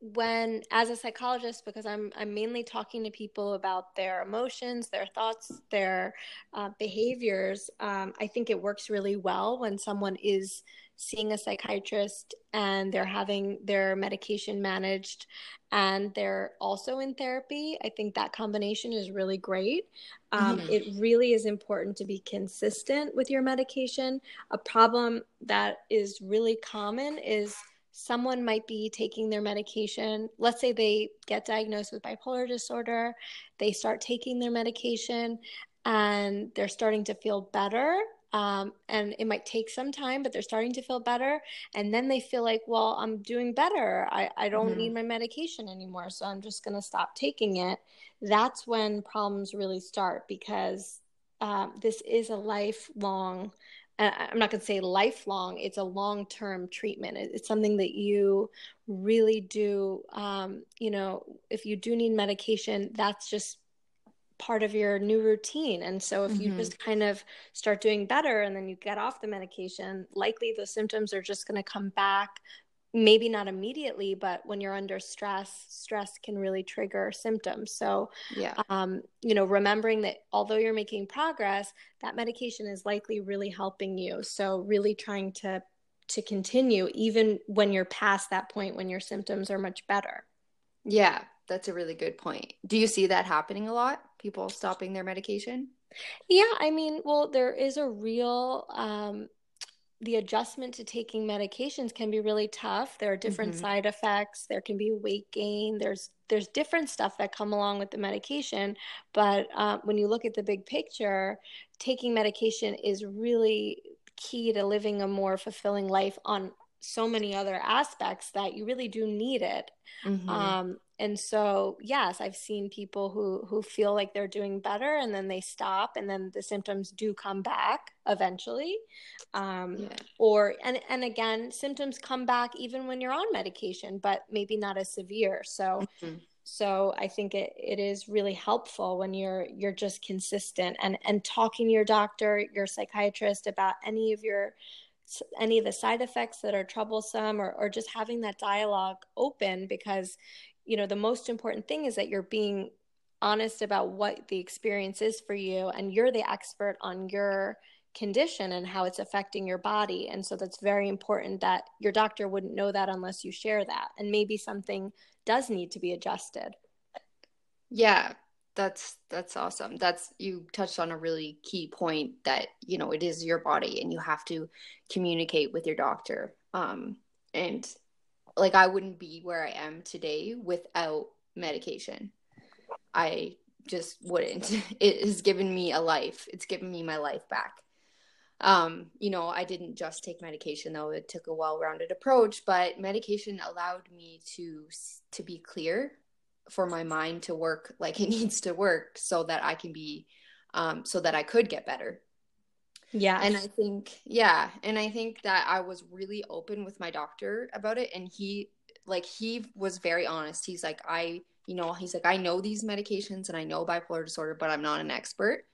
when as a psychologist because i'm i'm mainly talking to people about their emotions their thoughts their uh, behaviors um, i think it works really well when someone is seeing a psychiatrist and they're having their medication managed and they're also in therapy. I think that combination is really great. Um, mm-hmm. it really is important to be consistent with your medication. A problem that is really common is someone might be taking their medication. Let's say they get diagnosed with bipolar disorder, they start taking their medication, and they're starting to feel better. Um, and it might take some time, but they're starting to feel better. And then they feel like, well, I'm doing better. I, I don't mm-hmm. need my medication anymore. So I'm just going to stop taking it. That's when problems really start because um, this is a lifelong I'm not going to say lifelong, it's a long term treatment. It's something that you really do, um, you know, if you do need medication, that's just part of your new routine. And so if mm-hmm. you just kind of start doing better and then you get off the medication, likely the symptoms are just going to come back maybe not immediately but when you're under stress stress can really trigger symptoms. So yeah. um, you know remembering that although you're making progress that medication is likely really helping you. So really trying to to continue even when you're past that point when your symptoms are much better. Yeah that's a really good point. Do you see that happening a lot? People stopping their medication? Yeah i mean well there is a real um, the adjustment to taking medications can be really tough. There are different mm-hmm. side effects. There can be weight gain. There's there's different stuff that come along with the medication. But uh, when you look at the big picture, taking medication is really key to living a more fulfilling life on so many other aspects that you really do need it. Mm-hmm. Um, and so, yes, I've seen people who who feel like they're doing better, and then they stop, and then the symptoms do come back eventually. Um, yeah. Or and and again, symptoms come back even when you're on medication, but maybe not as severe. So. Mm-hmm. So I think it, it is really helpful when you're you're just consistent and and talking to your doctor, your psychiatrist about any of your any of the side effects that are troublesome or, or just having that dialogue open because you know the most important thing is that you're being honest about what the experience is for you and you're the expert on your condition and how it's affecting your body. And so that's very important that your doctor wouldn't know that unless you share that. And maybe something does need to be adjusted. Yeah that's that's awesome. That's you touched on a really key point that you know it is your body and you have to communicate with your doctor. Um and like I wouldn't be where I am today without medication. I just wouldn't. It has given me a life. It's given me my life back. Um, you know, I didn't just take medication though. It took a well-rounded approach, but medication allowed me to to be clear for my mind to work like it needs to work so that I can be um so that I could get better yeah. And I think, yeah. And I think that I was really open with my doctor about it. And he, like, he was very honest. He's like, I, you know, he's like, I know these medications and I know bipolar disorder, but I'm not an expert.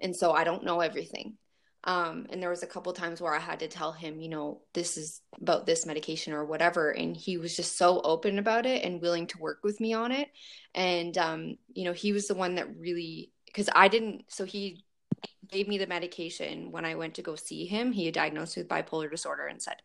And so I don't know everything. Um, and there was a couple times where I had to tell him, you know, this is about this medication or whatever. And he was just so open about it and willing to work with me on it. And, um, you know, he was the one that really, because I didn't, so he gave me the medication when I went to go see him. He had diagnosed with bipolar disorder and said,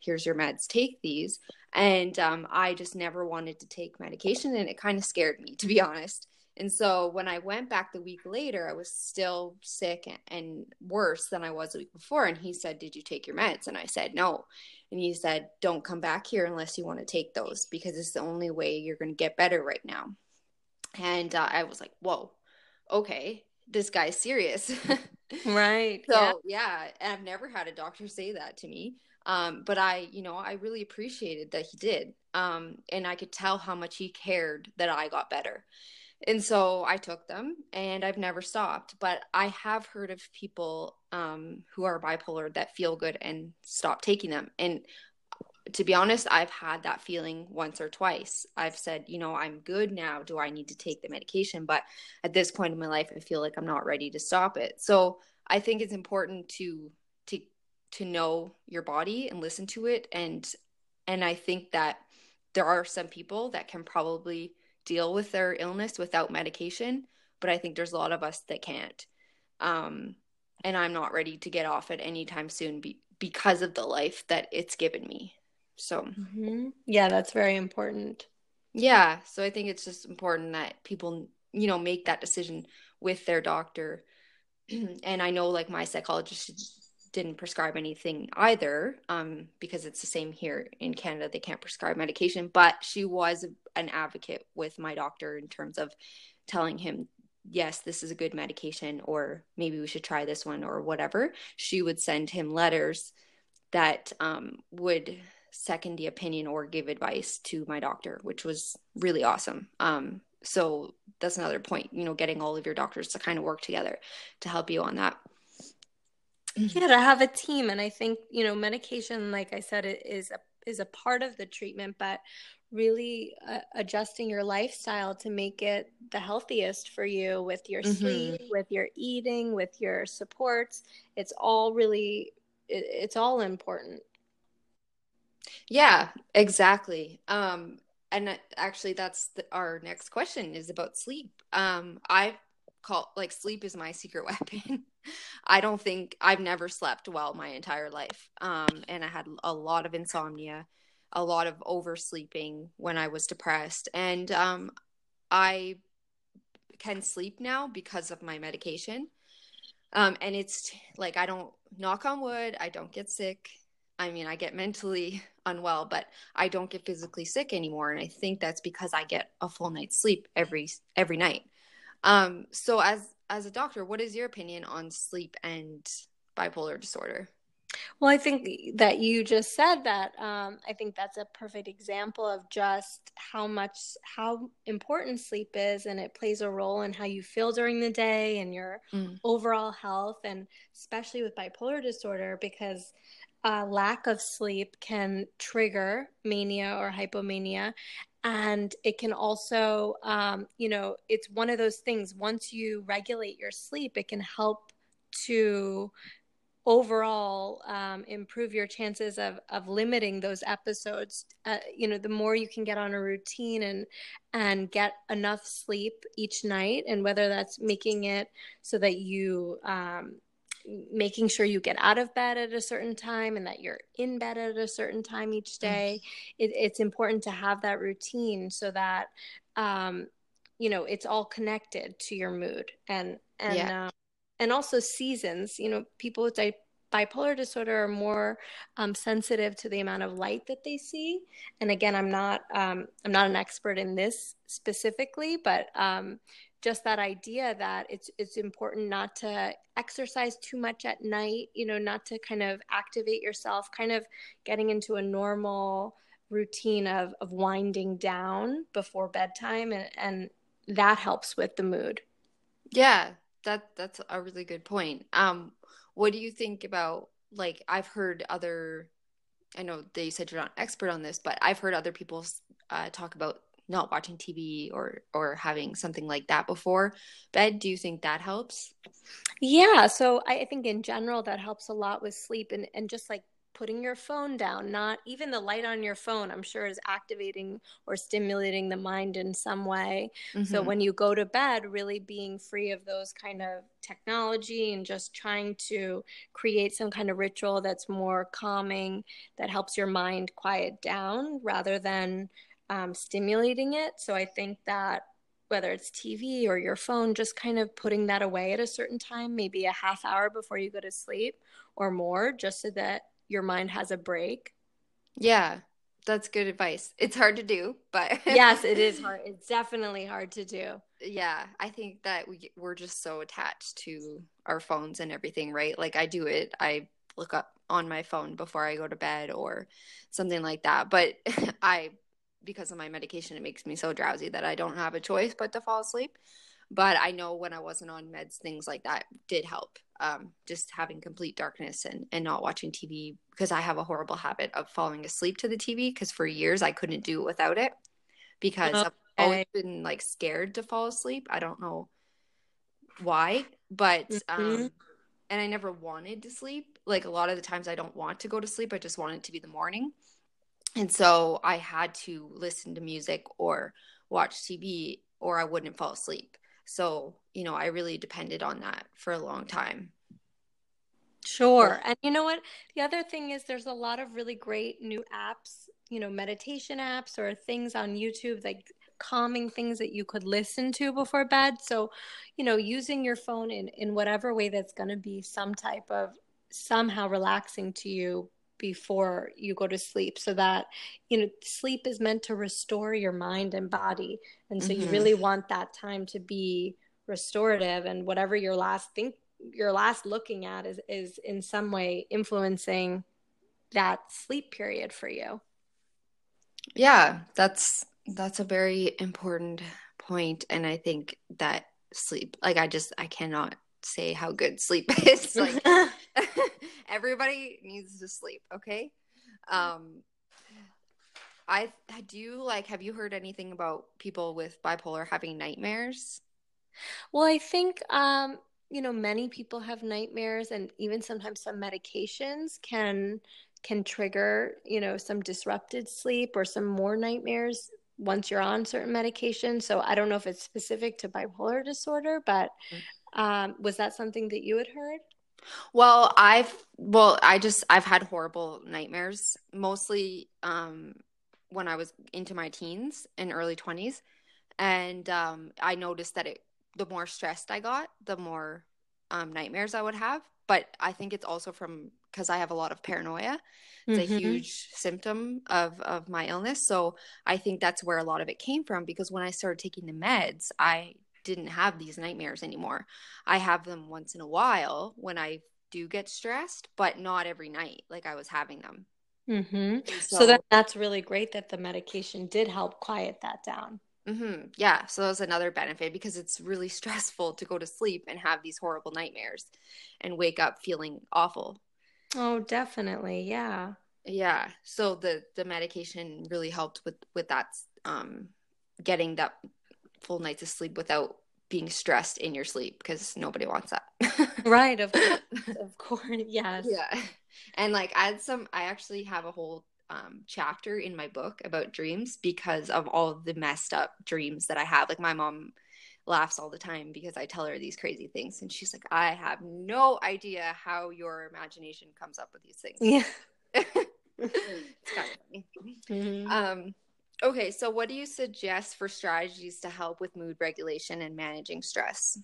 "Here's your meds. Take these." And um, I just never wanted to take medication, and it kind of scared me, to be honest. And so when I went back the week later, I was still sick and worse than I was the week before. And he said, "Did you take your meds?" And I said, "No." And he said, "Don't come back here unless you want to take those because it's the only way you're going to get better right now." And uh, I was like, "Whoa." okay this guy's serious. right. So yeah. yeah, I've never had a doctor say that to me. Um, but I, you know, I really appreciated that he did. Um, and I could tell how much he cared that I got better. And so I took them and I've never stopped. But I have heard of people um, who are bipolar that feel good and stop taking them. And to be honest, I've had that feeling once or twice. I've said, you know, I'm good now. Do I need to take the medication? But at this point in my life, I feel like I'm not ready to stop it. So I think it's important to to to know your body and listen to it. And and I think that there are some people that can probably deal with their illness without medication, but I think there's a lot of us that can't. Um, and I'm not ready to get off it anytime soon be- because of the life that it's given me. So, mm-hmm. yeah, that's very important. Yeah. So I think it's just important that people, you know, make that decision with their doctor. and I know like my psychologist didn't prescribe anything either um, because it's the same here in Canada. They can't prescribe medication, but she was an advocate with my doctor in terms of telling him, yes, this is a good medication, or maybe we should try this one, or whatever. She would send him letters that um, would second the opinion or give advice to my doctor, which was really awesome. Um, so that's another point, you know, getting all of your doctors to kind of work together to help you on that. Yeah, to have a team, and I think you know, medication, like I said, it is a is a part of the treatment, but really uh, adjusting your lifestyle to make it the healthiest for you with your mm-hmm. sleep, with your eating, with your supports. It's all really, it, it's all important. Yeah, exactly. Um, and actually, that's the, our next question is about sleep. Um, I call like sleep is my secret weapon. I don't think I've never slept well my entire life. Um, and I had a lot of insomnia, a lot of oversleeping when I was depressed, and um, I can sleep now because of my medication. Um, and it's like I don't knock on wood, I don't get sick. I mean, I get mentally unwell, but I don't get physically sick anymore, and I think that's because I get a full night's sleep every every night. Um, so as as a doctor, what is your opinion on sleep and bipolar disorder? Well, I think that you just said that. Um, I think that's a perfect example of just how much, how important sleep is, and it plays a role in how you feel during the day and your mm. overall health, and especially with bipolar disorder, because uh, lack of sleep can trigger mania or hypomania. And it can also, um, you know, it's one of those things. Once you regulate your sleep, it can help to overall um, improve your chances of, of limiting those episodes uh, you know the more you can get on a routine and and get enough sleep each night and whether that's making it so that you um, making sure you get out of bed at a certain time and that you're in bed at a certain time each day. It, it's important to have that routine so that um, you know it's all connected to your mood and and yeah. uh, and also seasons. You know, people with di- bipolar disorder are more um, sensitive to the amount of light that they see. And again, I'm not um, I'm not an expert in this specifically, but um, just that idea that it's it's important not to exercise too much at night you know not to kind of activate yourself kind of getting into a normal routine of of winding down before bedtime and and that helps with the mood. Yeah that that's a really good point. Um what do you think about like i've heard other i know they said you're not an expert on this but i've heard other people uh, talk about not watching TV or or having something like that before bed. Do you think that helps? Yeah, so I think in general that helps a lot with sleep and and just like putting your phone down, not even the light on your phone, I'm sure is activating or stimulating the mind in some way. Mm-hmm. So when you go to bed, really being free of those kind of technology and just trying to create some kind of ritual that's more calming, that helps your mind quiet down rather than um, stimulating it. So I think that whether it's TV or your phone, just kind of putting that away at a certain time, maybe a half hour before you go to sleep or more, just so that your mind has a break. Yeah, that's good advice. It's hard to do, but yes, it is hard. It's definitely hard to do. Yeah, I think that we we're just so attached to our phones and everything, right? Like I do it. I look up on my phone before I go to bed or something like that. But I because of my medication, it makes me so drowsy that I don't have a choice but to fall asleep. But I know when I wasn't on meds, things like that did help. Um, just having complete darkness and, and not watching TV because I have a horrible habit of falling asleep to the TV because for years I couldn't do it without it because okay. I've always been like scared to fall asleep. I don't know why, but mm-hmm. um, and I never wanted to sleep. Like a lot of the times I don't want to go to sleep. I just want it to be the morning and so I had to listen to music or watch TV or I wouldn't fall asleep. So, you know, I really depended on that for a long time. Sure. And you know what? The other thing is there's a lot of really great new apps, you know, meditation apps or things on YouTube like calming things that you could listen to before bed. So, you know, using your phone in in whatever way that's going to be some type of somehow relaxing to you before you go to sleep so that you know sleep is meant to restore your mind and body. And so mm-hmm. you really want that time to be restorative and whatever your last think your last looking at is is in some way influencing that sleep period for you. Yeah that's that's a very important point. And i think that sleep like i just i cannot say how good sleep is. Like everybody needs to sleep okay? Um i do you like have you heard anything about people with bipolar having nightmares? Well i think um you know many people have nightmares and even sometimes some medications can can trigger you know some disrupted sleep or some more nightmares once you're on certain medications so i don't know if it's specific to bipolar disorder but mm. um, was that something that you had heard well i've well i just i've had horrible nightmares mostly um when i was into my teens and early 20s and um i noticed that it the more stressed I got, the more um, nightmares I would have. But I think it's also from because I have a lot of paranoia. It's mm-hmm. a huge symptom of of my illness. So I think that's where a lot of it came from. Because when I started taking the meds, I didn't have these nightmares anymore. I have them once in a while when I do get stressed, but not every night like I was having them. Mm-hmm. So, so that, that's really great that the medication did help quiet that down. Mm-hmm. Yeah. So that was another benefit because it's really stressful to go to sleep and have these horrible nightmares and wake up feeling awful. Oh, definitely. Yeah. Yeah. So the the medication really helped with with that um getting that full nights of sleep without being stressed in your sleep because nobody wants that. right, of course. of course. Yes. Yeah. And like I had some I actually have a whole um, chapter in my book about dreams because of all the messed up dreams that I have. Like my mom laughs all the time because I tell her these crazy things, and she's like, "I have no idea how your imagination comes up with these things." Yeah, it's kind of funny. Mm-hmm. Um, okay, so what do you suggest for strategies to help with mood regulation and managing stress?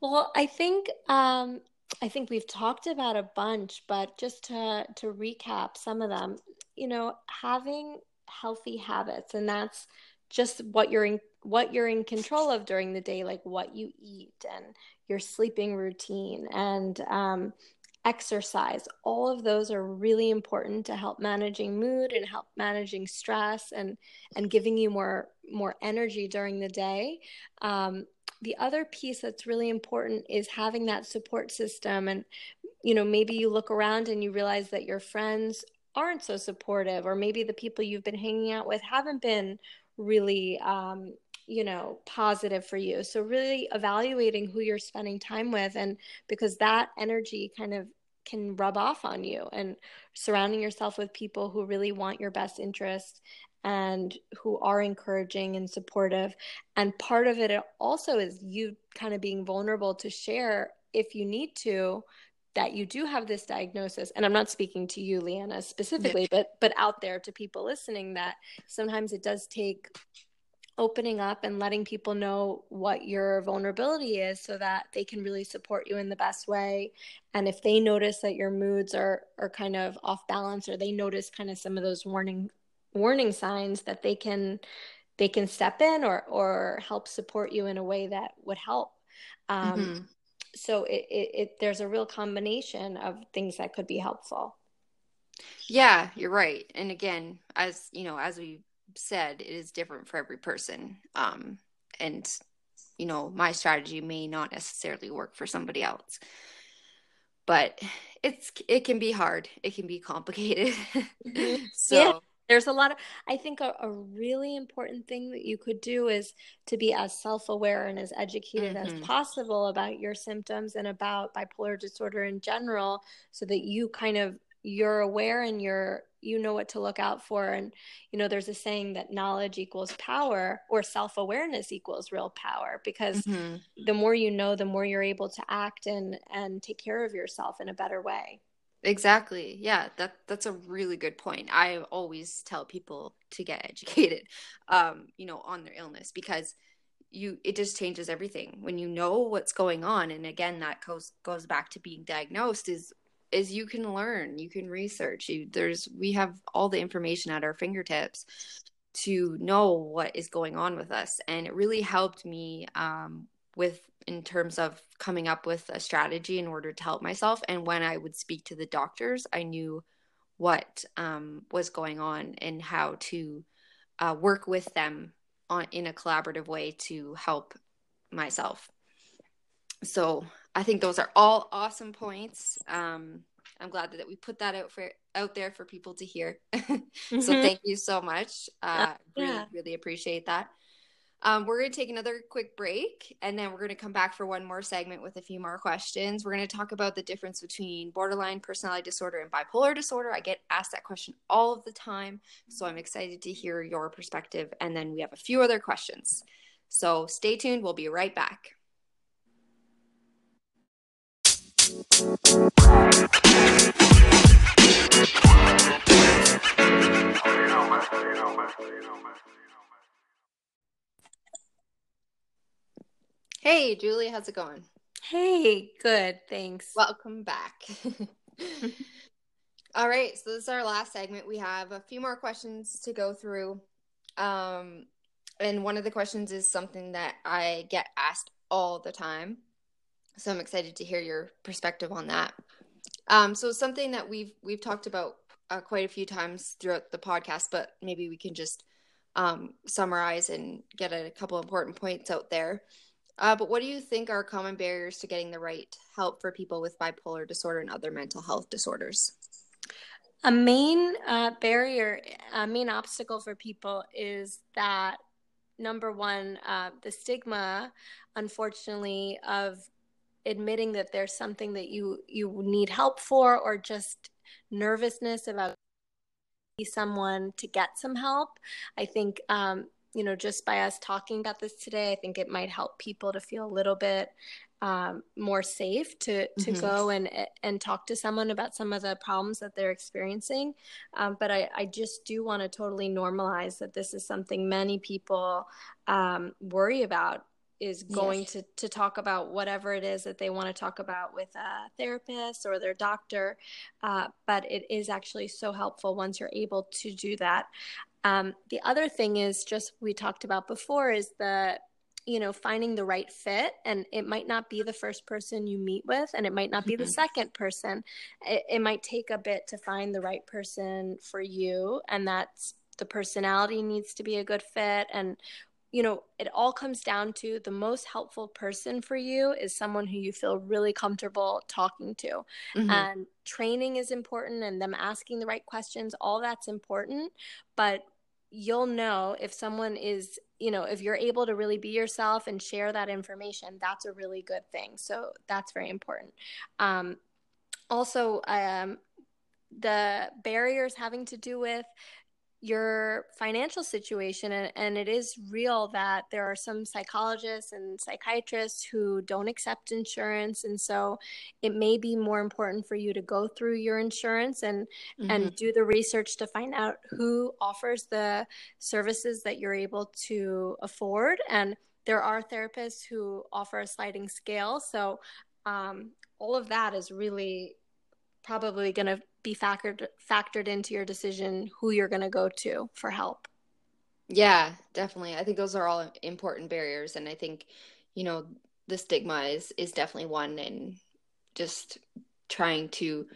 Well, I think um, I think we've talked about a bunch, but just to to recap some of them, you know, having healthy habits, and that's just what you're in what you're in control of during the day, like what you eat and your sleeping routine and um, exercise. All of those are really important to help managing mood and help managing stress and and giving you more more energy during the day. Um, the other piece that's really important is having that support system and you know maybe you look around and you realize that your friends aren't so supportive or maybe the people you've been hanging out with haven't been really um, you know positive for you. So really evaluating who you're spending time with and because that energy kind of can rub off on you and surrounding yourself with people who really want your best interest and who are encouraging and supportive. And part of it also is you kind of being vulnerable to share if you need to that you do have this diagnosis. And i'm not speaking to you leanna specifically but but out there to people listening that sometimes it does take opening up and letting people know what your vulnerability is so that they can really support you in the best way. And if they notice that your moods are are kind of off balance or they notice kind of some of those warning warning signs that they can they can step in or or help support you in a way that would help. Um, mm-hmm. so it, it, it there's a real combination of things that could be helpful. Yeah you're right. And again as you know as we said it is different for every person um and you know my strategy may not necessarily work for somebody else but it's it can be hard it can be complicated mm-hmm. so yeah there's a lot of i think a, a, really important thing that you could do is to be as self-aware and as educated mm-hmm. as possible about your symptoms and about bipolar disorder in general so that you kind of you're aware and you're you know what to look out for and you know there's a saying that knowledge equals power or self-awareness equals real power because mm-hmm. the more you know the more you're able to act and and take care of yourself in a better way Exactly. Yeah, that that's a really good point. I always tell people to get educated um, you know, on their illness because you it just changes everything when you know what's going on and again that goes goes back to being diagnosed is is you can learn you can research. You there's we have all the information at our fingertips to know what is going on with us. And it really helped me um, with in terms of coming up with a strategy in order to help myself. And when i would speak to the doctors i knew what um, was going on and how to uh, work with them on in a collaborative way to help myself. So I think those are all awesome points. Um, I'm glad that we put that out for out there for people to hear. mm-hmm. So thank you so much. Uh, uh, yeah. Really, really appreciate that. Um, we're going to take another quick break and then we're going to come back for one more segment with a few more questions. We're going to talk about the difference between borderline personality disorder and bipolar disorder. I get asked that question all of the time. So I'm excited to hear your perspective. And then we have a few other questions. So stay tuned. We'll be right back. Hey, Julie, how's it going? Hey, good. Thanks. Welcome back. All right, so this is our last segment. We have a few more questions to go through. Um, and one of the questions is something that I get asked all the time. So I'm excited to hear your perspective on that. Um, so something that we've we've talked about uh, quite a few times throughout the podcast, but maybe we can just um, summarize and get a couple important points out there. Uh, but what do you think are common barriers to getting the right help for people with bipolar disorder and other mental health disorders? A main uh, barrier, a main obstacle for people is that number one, uh, the stigma, unfortunately, of admitting that there's something that you you need help for, or just nervousness about someone to get some help. I think um, you know, just by us talking about this today, I think it might help people to feel a little bit um, more safe to to mm-hmm. go and and talk to someone about some of the problems that they're experiencing. Um, but I, I just do want to totally normalize that this is something many people um, worry about is going yes. to, to talk about whatever it is that they want to talk about with a therapist or their doctor. Uh, but it is actually so helpful once you're able to do that. Um, the other thing is just we talked about before is the you know finding the right fit and it might not be the first person you meet with and it might not be the second person it, it might take a bit to find the right person for you and that's the personality needs to be a good fit and you know it all comes down to the most helpful person for you is someone who you feel really comfortable talking to. Mm-hmm. and training is important and them asking the right questions all that's important. But you'll know if someone is you know if you're able to really be yourself and share that information that's a really good thing. So that's very important. Um, also um, the barriers having to do with your financial situation and, and, it is real that there are some psychologists and psychiatrists who don't accept insurance and so it may be more important for you to go through your insurance and mm-hmm. and do the research to find out who offers the services that you're able to afford and there are therapists who offer a sliding scale so um, all of that is really probably going to be factored factored into your decision who you're going to go to for help. Yeah, definitely. I think those are all important barriers and I think you know the stigma is is definitely one and just trying to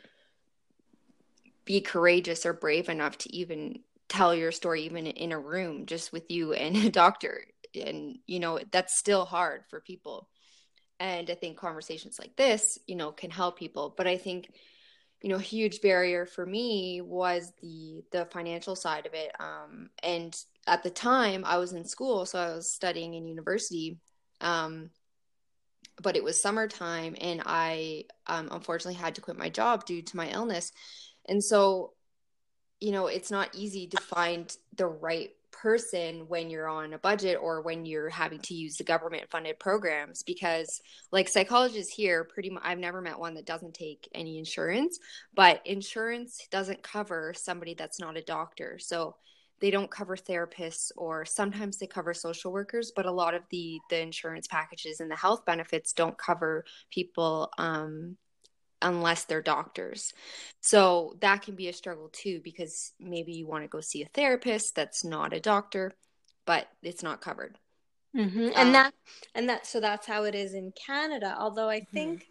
be courageous or brave enough to even tell your story even in a room just with you and a doctor and you know that's still hard for people and i think conversations like this you know can help people but i think you know huge barrier for me was the the financial side of it um, and at the time i was in school so i was studying in university um, but it was summertime and i um, unfortunately had to quit my job due to my illness. And so you know it's not easy to find the right person when you're on a budget or when you're having to use the government funded programs because like psychologists here pretty much I've never met one that doesn't take any insurance but insurance doesn't cover somebody that's not a doctor. So they don't cover therapists or sometimes they cover social workers but a lot of the the insurance packages and the health benefits don't cover people um, unless they're doctors so that can be a struggle too because maybe you want to go see a therapist that's not a doctor but it's not covered mm-hmm. and um, that and that so that's how it is in canada although i mm-hmm. think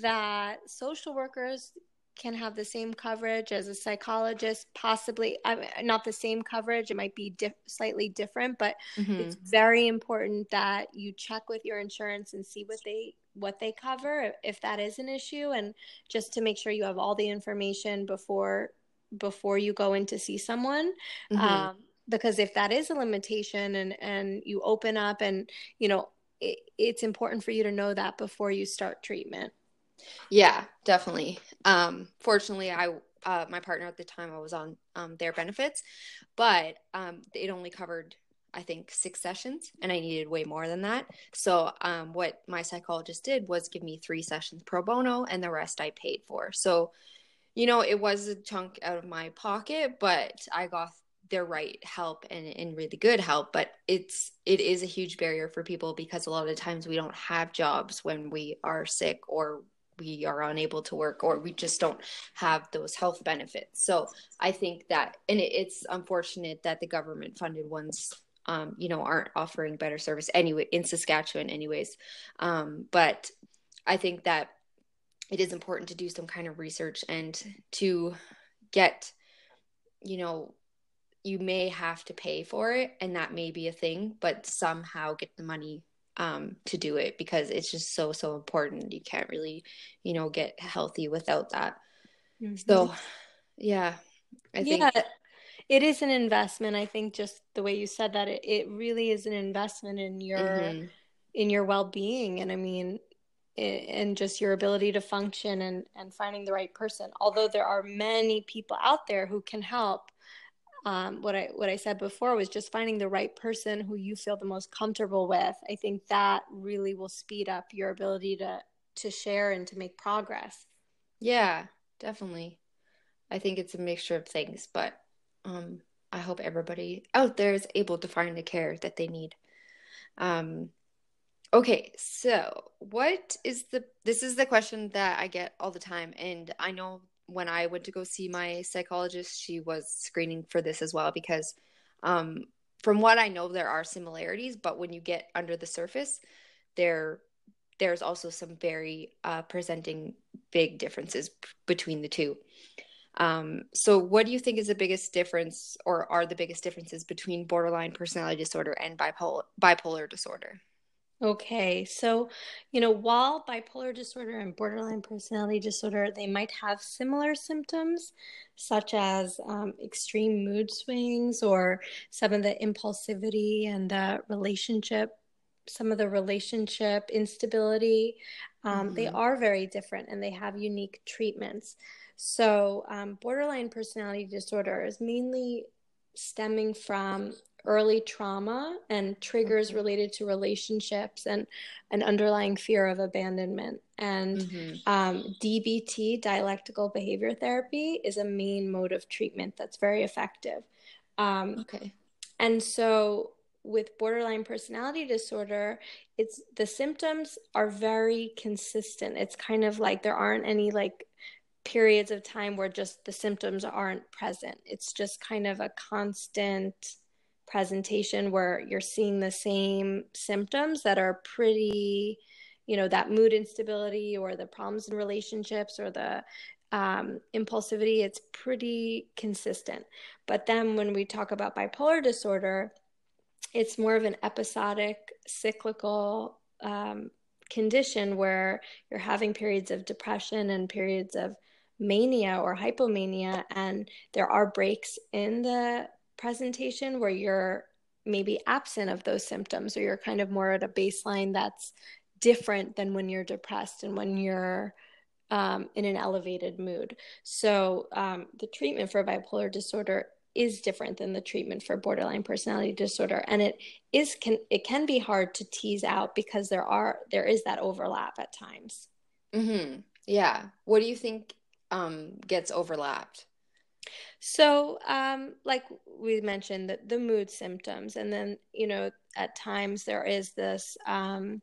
that social workers can have the same coverage as a psychologist possibly I mean, not the same coverage it might be diff- slightly different but mm-hmm. it's very important that you check with your insurance and see what they what they cover if that is an issue and just to make sure you have all the information before before you go in to see someone mm-hmm. um, because if that is a limitation and and you open up and you know it, it's important for you to know that before you start treatment yeah, definitely. Um, fortunately, I uh, my partner at the time I was on um, their benefits, but um, it only covered I think six sessions, and I needed way more than that. So, um, what my psychologist did was give me three sessions pro bono, and the rest I paid for. So, you know, it was a chunk out of my pocket, but I got the right help and, and really good help but it's it is a huge barrier for people because a lot of times we don't have jobs when we are sick or we are unable to work or we just don't have those health benefits. So I think that, and it, it's unfortunate that the government funded ones, um, you know, aren't offering better service anyway in Saskatchewan, anyways. Um, but I think that it is important to do some kind of research and to get, you know, you may have to pay for it and that may be a thing, but somehow get the money um, to do it because it's just so so important. You can't really, you know, get healthy without that. Mm-hmm. So, yeah, I think. It is an investment. I think just the way you said that, it, it really is an investment in your mm-hmm. in your well being, and I mean, and just your ability to function and and finding the right person. Although there are many people out there who can help, um, what I what I said before was just finding the right person who you feel the most comfortable with. I think that really will speed up your ability to to share and to make progress. Yeah, definitely. I think it's a mixture of things, but um, I hope everybody out there is able to find the care that they need. Um, okay, so what is the this is the question that I get all the time, and I know when I went to go see my psychologist, she was screening for this as well because um, from what I know, there are similarities, but when you get under the surface, there there's also some very uh, presenting big differences p- between the two. Um, so, what do you think is the biggest difference, or are the biggest differences between borderline personality disorder and bipolar bipolar disorder? Okay, so you know, while bipolar disorder and borderline personality disorder, they might have similar symptoms, such as um, extreme mood swings or some of the impulsivity and the relationship, some of the relationship instability. Um, mm-hmm. They are very different and they have unique treatments. So, um, borderline personality disorder is mainly stemming from early trauma and triggers mm-hmm. related to relationships and an underlying fear of abandonment. And mm-hmm. um, DBT, dialectical behavior therapy, is a main mode of treatment that's very effective. Um, okay. And so with borderline personality disorder, it's the symptoms are very consistent. It's kind of like there aren't any like periods of time where just the symptoms aren't present. It's just kind of a constant presentation where you're seeing the same symptoms that are pretty you know that mood instability or the problems in relationships or the um, impulsivity it's pretty consistent but then when we talk about bipolar disorder it's more of an episodic cyclical um, condition where you're having periods of depression and periods of mania or hypomania and there are breaks in the presentation where you're maybe absent of those symptoms or you're kind of more at a baseline that's different than when you're depressed and when you're um, in an elevated mood. So um, the treatment for bipolar disorder is different than the treatment for borderline personality disorder. And it is can it can be hard to tease out because there are there is that overlap at times. Mm-hmm. yeah. What do you think um, gets overlapped? So, um, like we mentioned, the, the mood symptoms, and then you know, at times there is this um,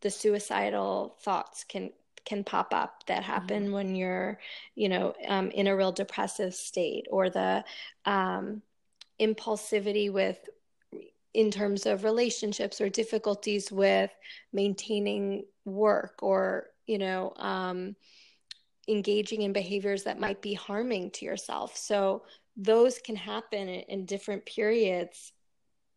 the suicidal thoughts can can pop up that happen mm-hmm. when you're, you know, um, in a real depressive state, or the um, impulsivity with in terms of relationships or difficulties with maintaining work or you know um, engaging in behaviors that might be harming to yourself so those can happen in, in different periods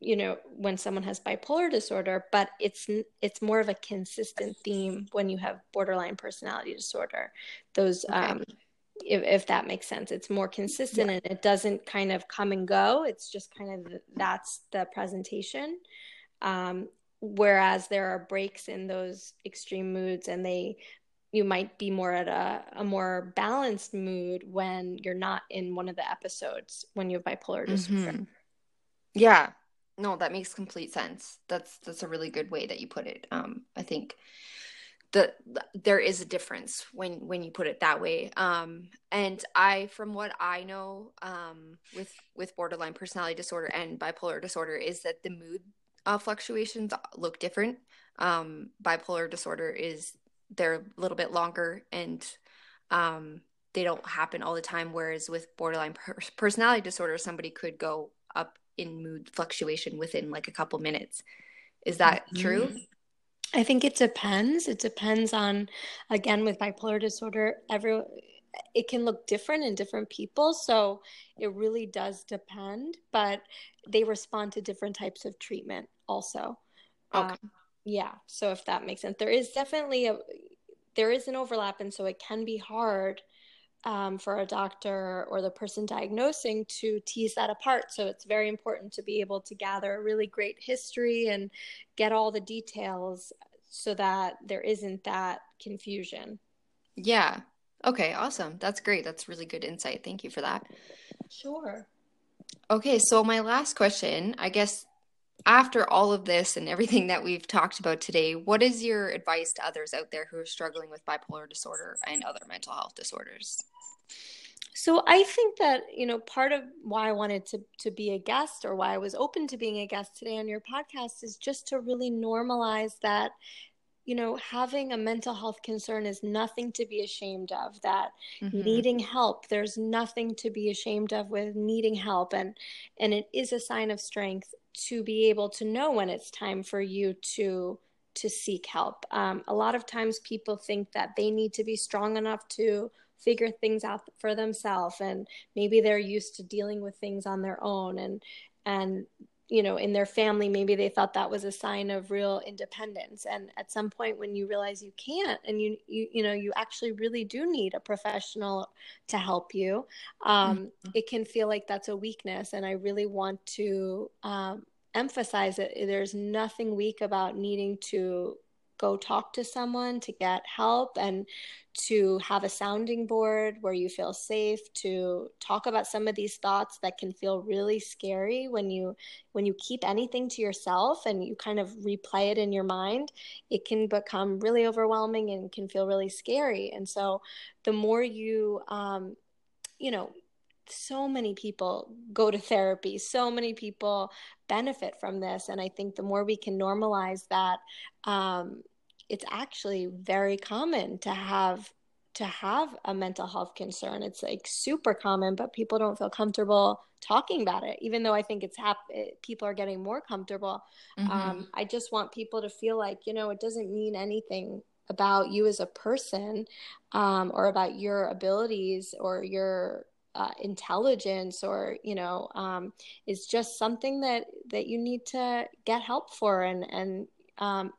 you know when someone has bipolar disorder but it's it's more of a consistent theme when you have borderline personality disorder those okay. um if, if that makes sense it's more consistent yeah. and it doesn't kind of come and go it's just kind of that's the presentation um whereas there are breaks in those extreme moods and they you might be more at a, a more balanced mood when you're not in one of the episodes when you have bipolar disorder mm-hmm. yeah no that makes complete sense. That's that's a really good way that you put it. Um i think the, the there is a difference when when you put it that way. Um and i from what i know um with with borderline personality disorder and bipolar disorder is that the mood uh, fluctuations look different. Um bipolar disorder is they're a little bit longer and um they don't happen all the time whereas with borderline per- personality disorder somebody could go up in mood fluctuation within like a couple minutes. Is that mm-hmm. true? I think it depends. It depends on again with bipolar disorder, every it can look different in different people, so it really does depend, but they respond to different types of treatment also. Okay. Um, yeah, so if that makes sense. There is definitely a there is an overlap and so it can be hard um, for a doctor or the person diagnosing to tease that apart. So it's very important to be able to gather a really great history and get all the details so that there isn't that confusion. Yeah. Okay, awesome. That's great. That's really good insight. Thank you for that. Sure. Okay, so my last question, I guess after all of this and everything that we've talked about today, what is your advice to others out there who are struggling with bipolar disorder and other mental health disorders? So I think that, you know, part of why I wanted to to be a guest or why I was open to being a guest today on your podcast is just to really normalize that you know, having a mental health concern is nothing to be ashamed of. That mm-hmm. needing help, there's nothing to be ashamed of with needing help and and it is a sign of strength to be able to know when it's time for you to to seek help. Um, a lot of times people think that they need to be strong enough to figure things out for themselves and maybe they're used to dealing with things on their own and and you know in their family maybe they thought that was a sign of real independence and at some point when you realize you can't and you you, you know you actually really do need a professional to help you um, mm-hmm. it can feel like that's a weakness and i really want to um, emphasize that there's nothing weak about needing to go talk to someone to get help and to have a sounding board where you feel safe to talk about some of these thoughts that can feel really scary when you when you keep anything to yourself and you kind of replay it in your mind it can become really overwhelming and can feel really scary. And so the more you um, you know so many people go to therapy so many people benefit from this. And i think the more we can normalize that um, it's actually very common to have to have a mental health concern it's like super common but people don't feel comfortable talking about it even though i think it's hap- people are getting more comfortable mm-hmm. um, i just want people to feel like you know it doesn't mean anything about you as a person um, or about your abilities or your uh, intelligence or you know um, is just something that that you need to get help for and and um,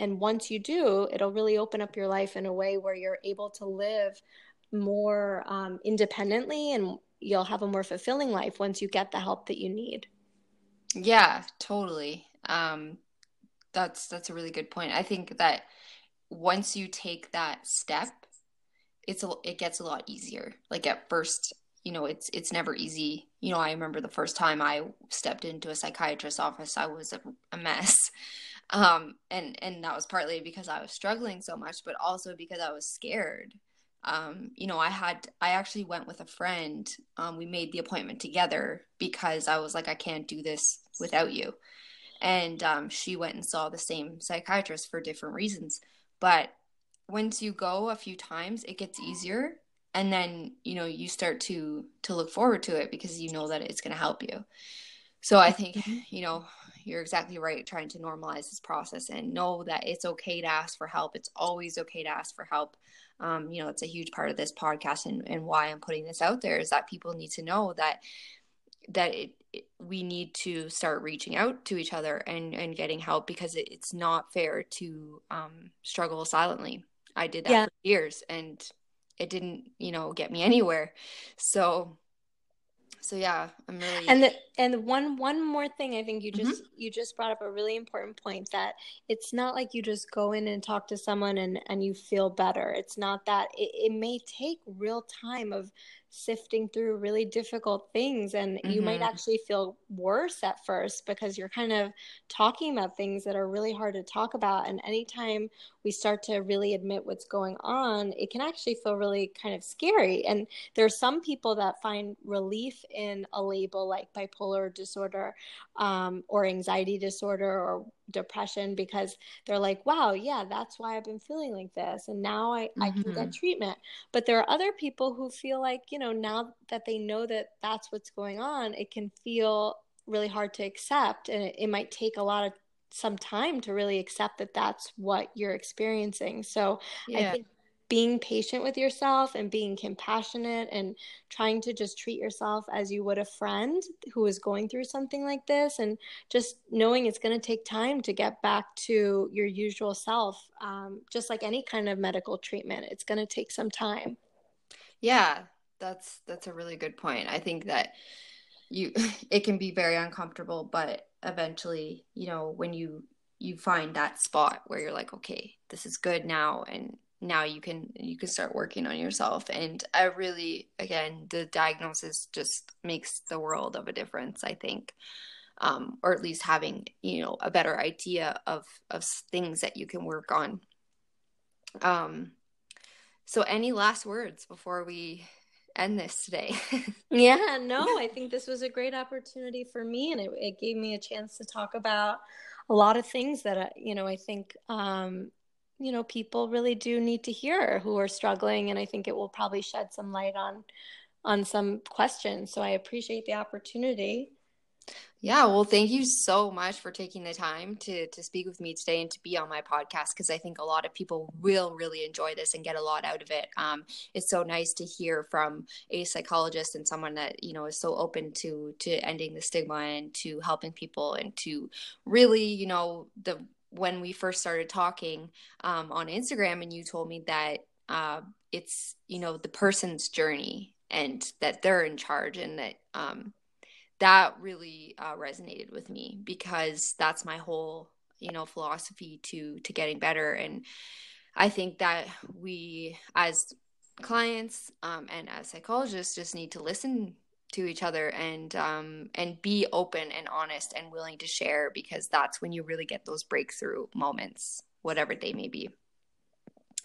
and once you do it'll really open up your life in a way where you're able to live more um, independently and you'll have a more fulfilling life once you get the help that you need. Yeah totally. Um, that's that's a really good point. I think that once you take that step it's a, it gets a lot easier. Like at first you know it's it's never easy. You know i remember the first time i stepped into a psychiatrist's office i was a, a mess um, and and that was partly because I was struggling so much, but also because I was scared um, you know, I had, I actually went with a friend. Um, we made the appointment together because I was like, I can't do this without you. And um, she went and saw the same psychiatrist for different reasons. But once you go a few times, it gets easier. And then, you know, you start to to look forward to it because you know that it's going to help you. So I think, you know, you're exactly right trying to normalize this process and know that it's okay to ask for help. It's always okay to ask for help um, you know, it's a huge part of this podcast and, and why I'm putting this out there is that people need to know that that it, it, we need to start reaching out to each other and, and getting help because it, it's not fair to um, struggle silently. I did that yeah. for years and it didn't, you know, get me anywhere. So so yeah i'm really and the, and one one more thing i think you just mm-hmm. you just brought up a really important point that it's not like you just go in and talk to someone and and you feel better it's not that it, it may take real time of sifting through really difficult things and mm-hmm. you might mm-hmm. actually feel worse at first because you're kind of talking about things that are really hard to talk about and anytime we start to really admit what's going on it can actually feel really kind of scary and there are some people that find relief in a label like bipolar disorder um, or anxiety disorder or depression because they're like, wow, yeah, that's why I've been feeling like this. And now I, mm-hmm. I can get mm-hmm. treatment. But there are other people who feel like, you know, now that they know that that's what's going on, it can feel really hard to accept. And it, it might take a lot of some time to really accept that that's what you're experiencing. So yeah. I think being patient with yourself and being compassionate and trying to just treat yourself as you would a friend who is going through something like this and just knowing it's going to take time to get back to your usual self um, just like any kind of medical treatment it's going to take some time. Yeah that's that's a really good point. I think that you it can be very uncomfortable but eventually you know when you you find that spot where you're like okay this is good now and now you can you can start working on yourself. And i really again the diagnosis just makes the world of a difference i think. Um, or at least having you know a better idea of of things that you can work on. Um so any last words before we end this today? Yeah no i think this was a great opportunity for me and it, it gave me a chance to talk about a lot of things that I, you know i think um you know people really do need to hear who are struggling and i think it will probably shed some light on on some questions. So i appreciate the opportunity. Yeah well thank you so much for taking the time to to speak with me today and to be on my podcast because i think a lot of people will really enjoy this and get a lot out of it. Um, it's so nice to hear from a psychologist and someone that you know is so open to to ending the stigma and to helping people and to really you know the when we first started talking um, on Instagram, and you told me that uh, it's you know the person's journey and that they're in charge, and that um, that really uh, resonated with me because that's my whole you know philosophy to to getting better, and I think that we as clients um, and as psychologists just need to listen to each other and um, and be open and honest and willing to share because that's when you really get those breakthrough moments, whatever they may be.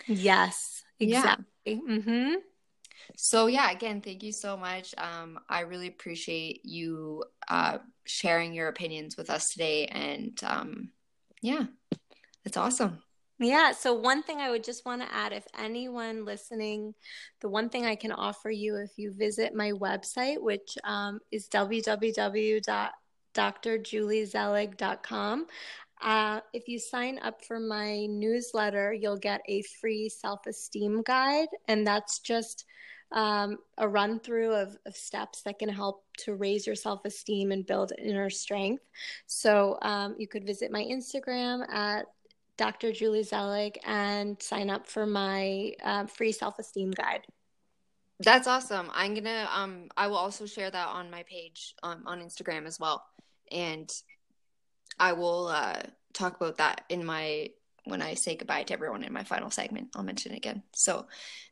Yes, exactly. Yeah. Mm-hmm. So yeah, again, thank you so much. Um, I really appreciate you uh, sharing your opinions with us today, and um, yeah, it's awesome. Yeah. So, one thing I would just want to add if anyone listening, the one thing I can offer you if you visit my website, which um, is www.drjuliezelig.com, uh, if you sign up for my newsletter, you'll get a free self esteem guide. And that's just um, a run through of, of, steps that can help to raise your self esteem and build inner strength. So um, you could visit my Instagram at Dr. Julie Zelig and sign up for my uh, free self esteem guide. That's awesome. I'm gonna um I will also share that on my page um, on Instagram as well, and I will uh, talk about that in my when I say goodbye to everyone in my final segment. I'll mention it again. So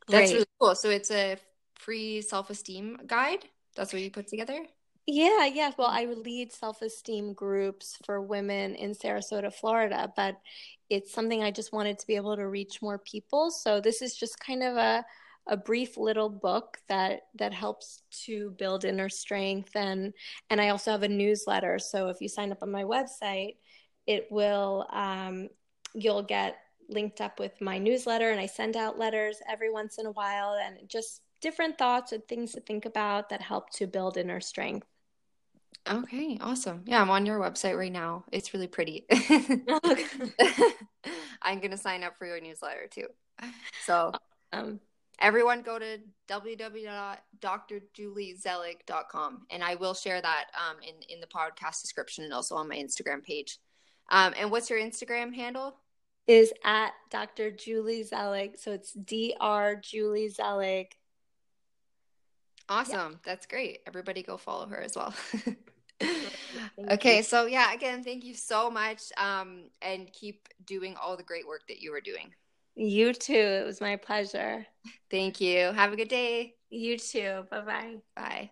that's Great. really cool. So it's a free self esteem guide. That's what you put together. Yeah, yeah. Well, I lead self esteem groups for women in Sarasota, Florida, but it's something I just wanted to be able to reach more people. So this is just kind of a a brief little book that that helps to build inner strength and and I also have a newsletter. So if you sign up on my website, it will um, you'll get linked up with my newsletter and I send out letters every once in a while and just different thoughts and things to think about that help to build inner strength. Okay, awesome. Yeah, I'm on your website right now. It's really pretty. I'm going to sign up for your newsletter too. So, um, everyone go to www.drjuliezelig.com and I will share that um, in, in the podcast description and also on my Instagram page. Um, and what's your Instagram handle? Is at Dr. Julie Zelig. So it's Dr. Julie Zelig. Awesome. Yeah. That's great. Everybody go follow her as well. okay, you. so yeah, again, thank you so much. Um, and keep doing all the great work that you are doing. You too. It was my pleasure. Thank you. Have a good day. You too. Bye-bye. Bye.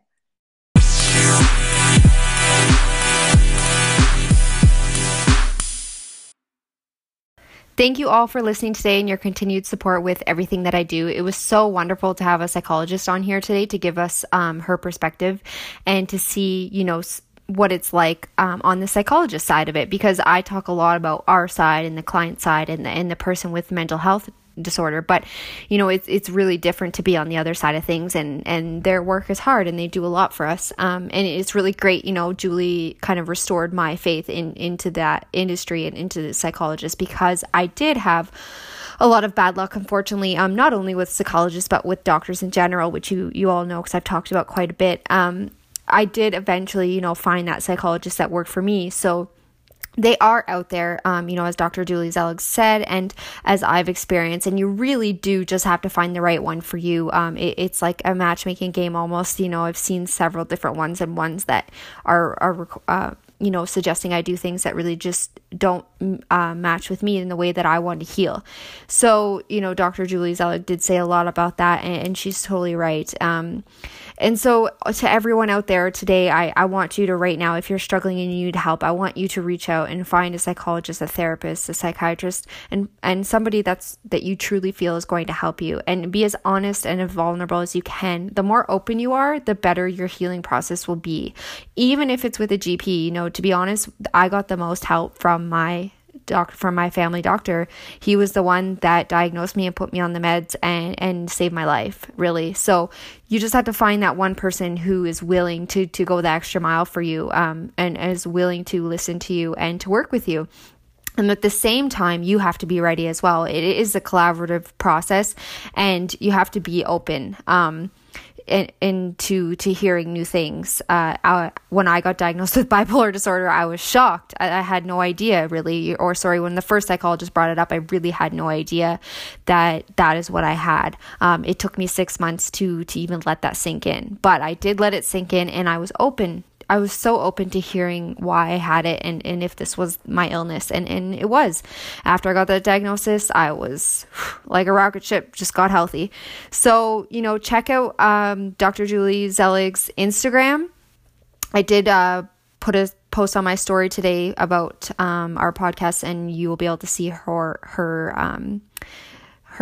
Thank you all for listening today and your continued support with everything that I do. It was so wonderful to have a psychologist on here today to give us um, her perspective and to see, you know, what it's like um, on the psychologist side of it because I talk a lot about our side and the client side and the, and the person with mental health disorder. But you know it's it's really different to be on the other side of things and and their work is hard and they do a lot for us. Um, and it's really great you know Julie kind of restored my faith in into that industry and into the psychologist because I did have a lot of bad luck unfortunately um not only with psychologists but with doctors in general which you you all know because I've talked about quite a bit. Um I did eventually, you know, find that psychologist that worked for me. So they are out there, um, you know, as Dr. Julie Zelig said, and as I've experienced, and you really do just have to find the right one for you. Um, it, it's like a matchmaking game almost. You know, I've seen several different ones and ones that are are uh, you know, suggesting I do things that really just don't uh, match with me in the way that I want to heal. So, you know, Dr. Julie Zelig did say a lot about that, and, and she's totally right. Um, and so, to everyone out there today, I, I want you to right now, if you're struggling and you need help, I want you to reach out and find a psychologist, a therapist, a psychiatrist, and and somebody that's that you truly feel is going to help you. And be as honest and as vulnerable as you can. The more open you are, the better your healing process will be. Even if it's with a GP, you know, to be honest, I got the most help from my doc from my family doctor. He was the one that diagnosed me and put me on the meds and and saved my life, really. So you just have to find that one person who is willing to to go the extra mile for you um and is willing to listen to you and to work with you. And at the same time, you have to be ready as well. It is a collaborative process and you have to be open. Um, into to hearing new things. Uh, I, when I got diagnosed with bipolar disorder, I was shocked. I, I, had no idea really, or sorry, when the first psychologist brought it up, I really had no idea that that is what I had. Um, it took me six months to to even let that sink in, but I did let it sink in, and I was open I was so open to hearing why I had it and, and if this was my illness. And, and it was. After I got that diagnosis, I was like a rocket ship, just got healthy. So, you know, check out um, Dr. Julie Zelig's Instagram. I did uh, put a post on my story today about um, our podcast, and you will be able to see her, her, um,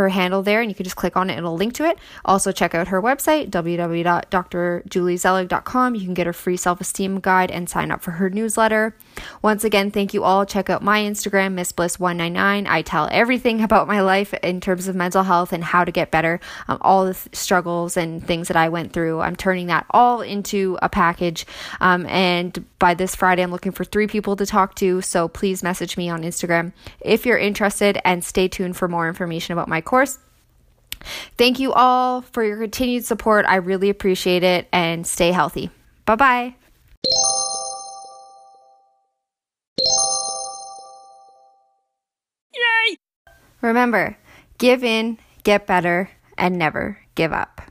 her handle there and you can just click on it it'll link to it. Also check out her website www.drjuliezelig.com you can get her free self-esteem guide and sign up for her newsletter once again thank you all check out my instagram miss bliss 199 i tell everything about my life in terms of mental health and how to get better um, all the th- struggles and things that i went through i'm turning that all into a package um, and by this friday i'm looking for three people to talk to so please message me on instagram if you're interested and stay tuned for more information about my course. Thank you all for your continued support. I really appreciate it and stay healthy. Bye bye. Remember, give in, get better, and never give up.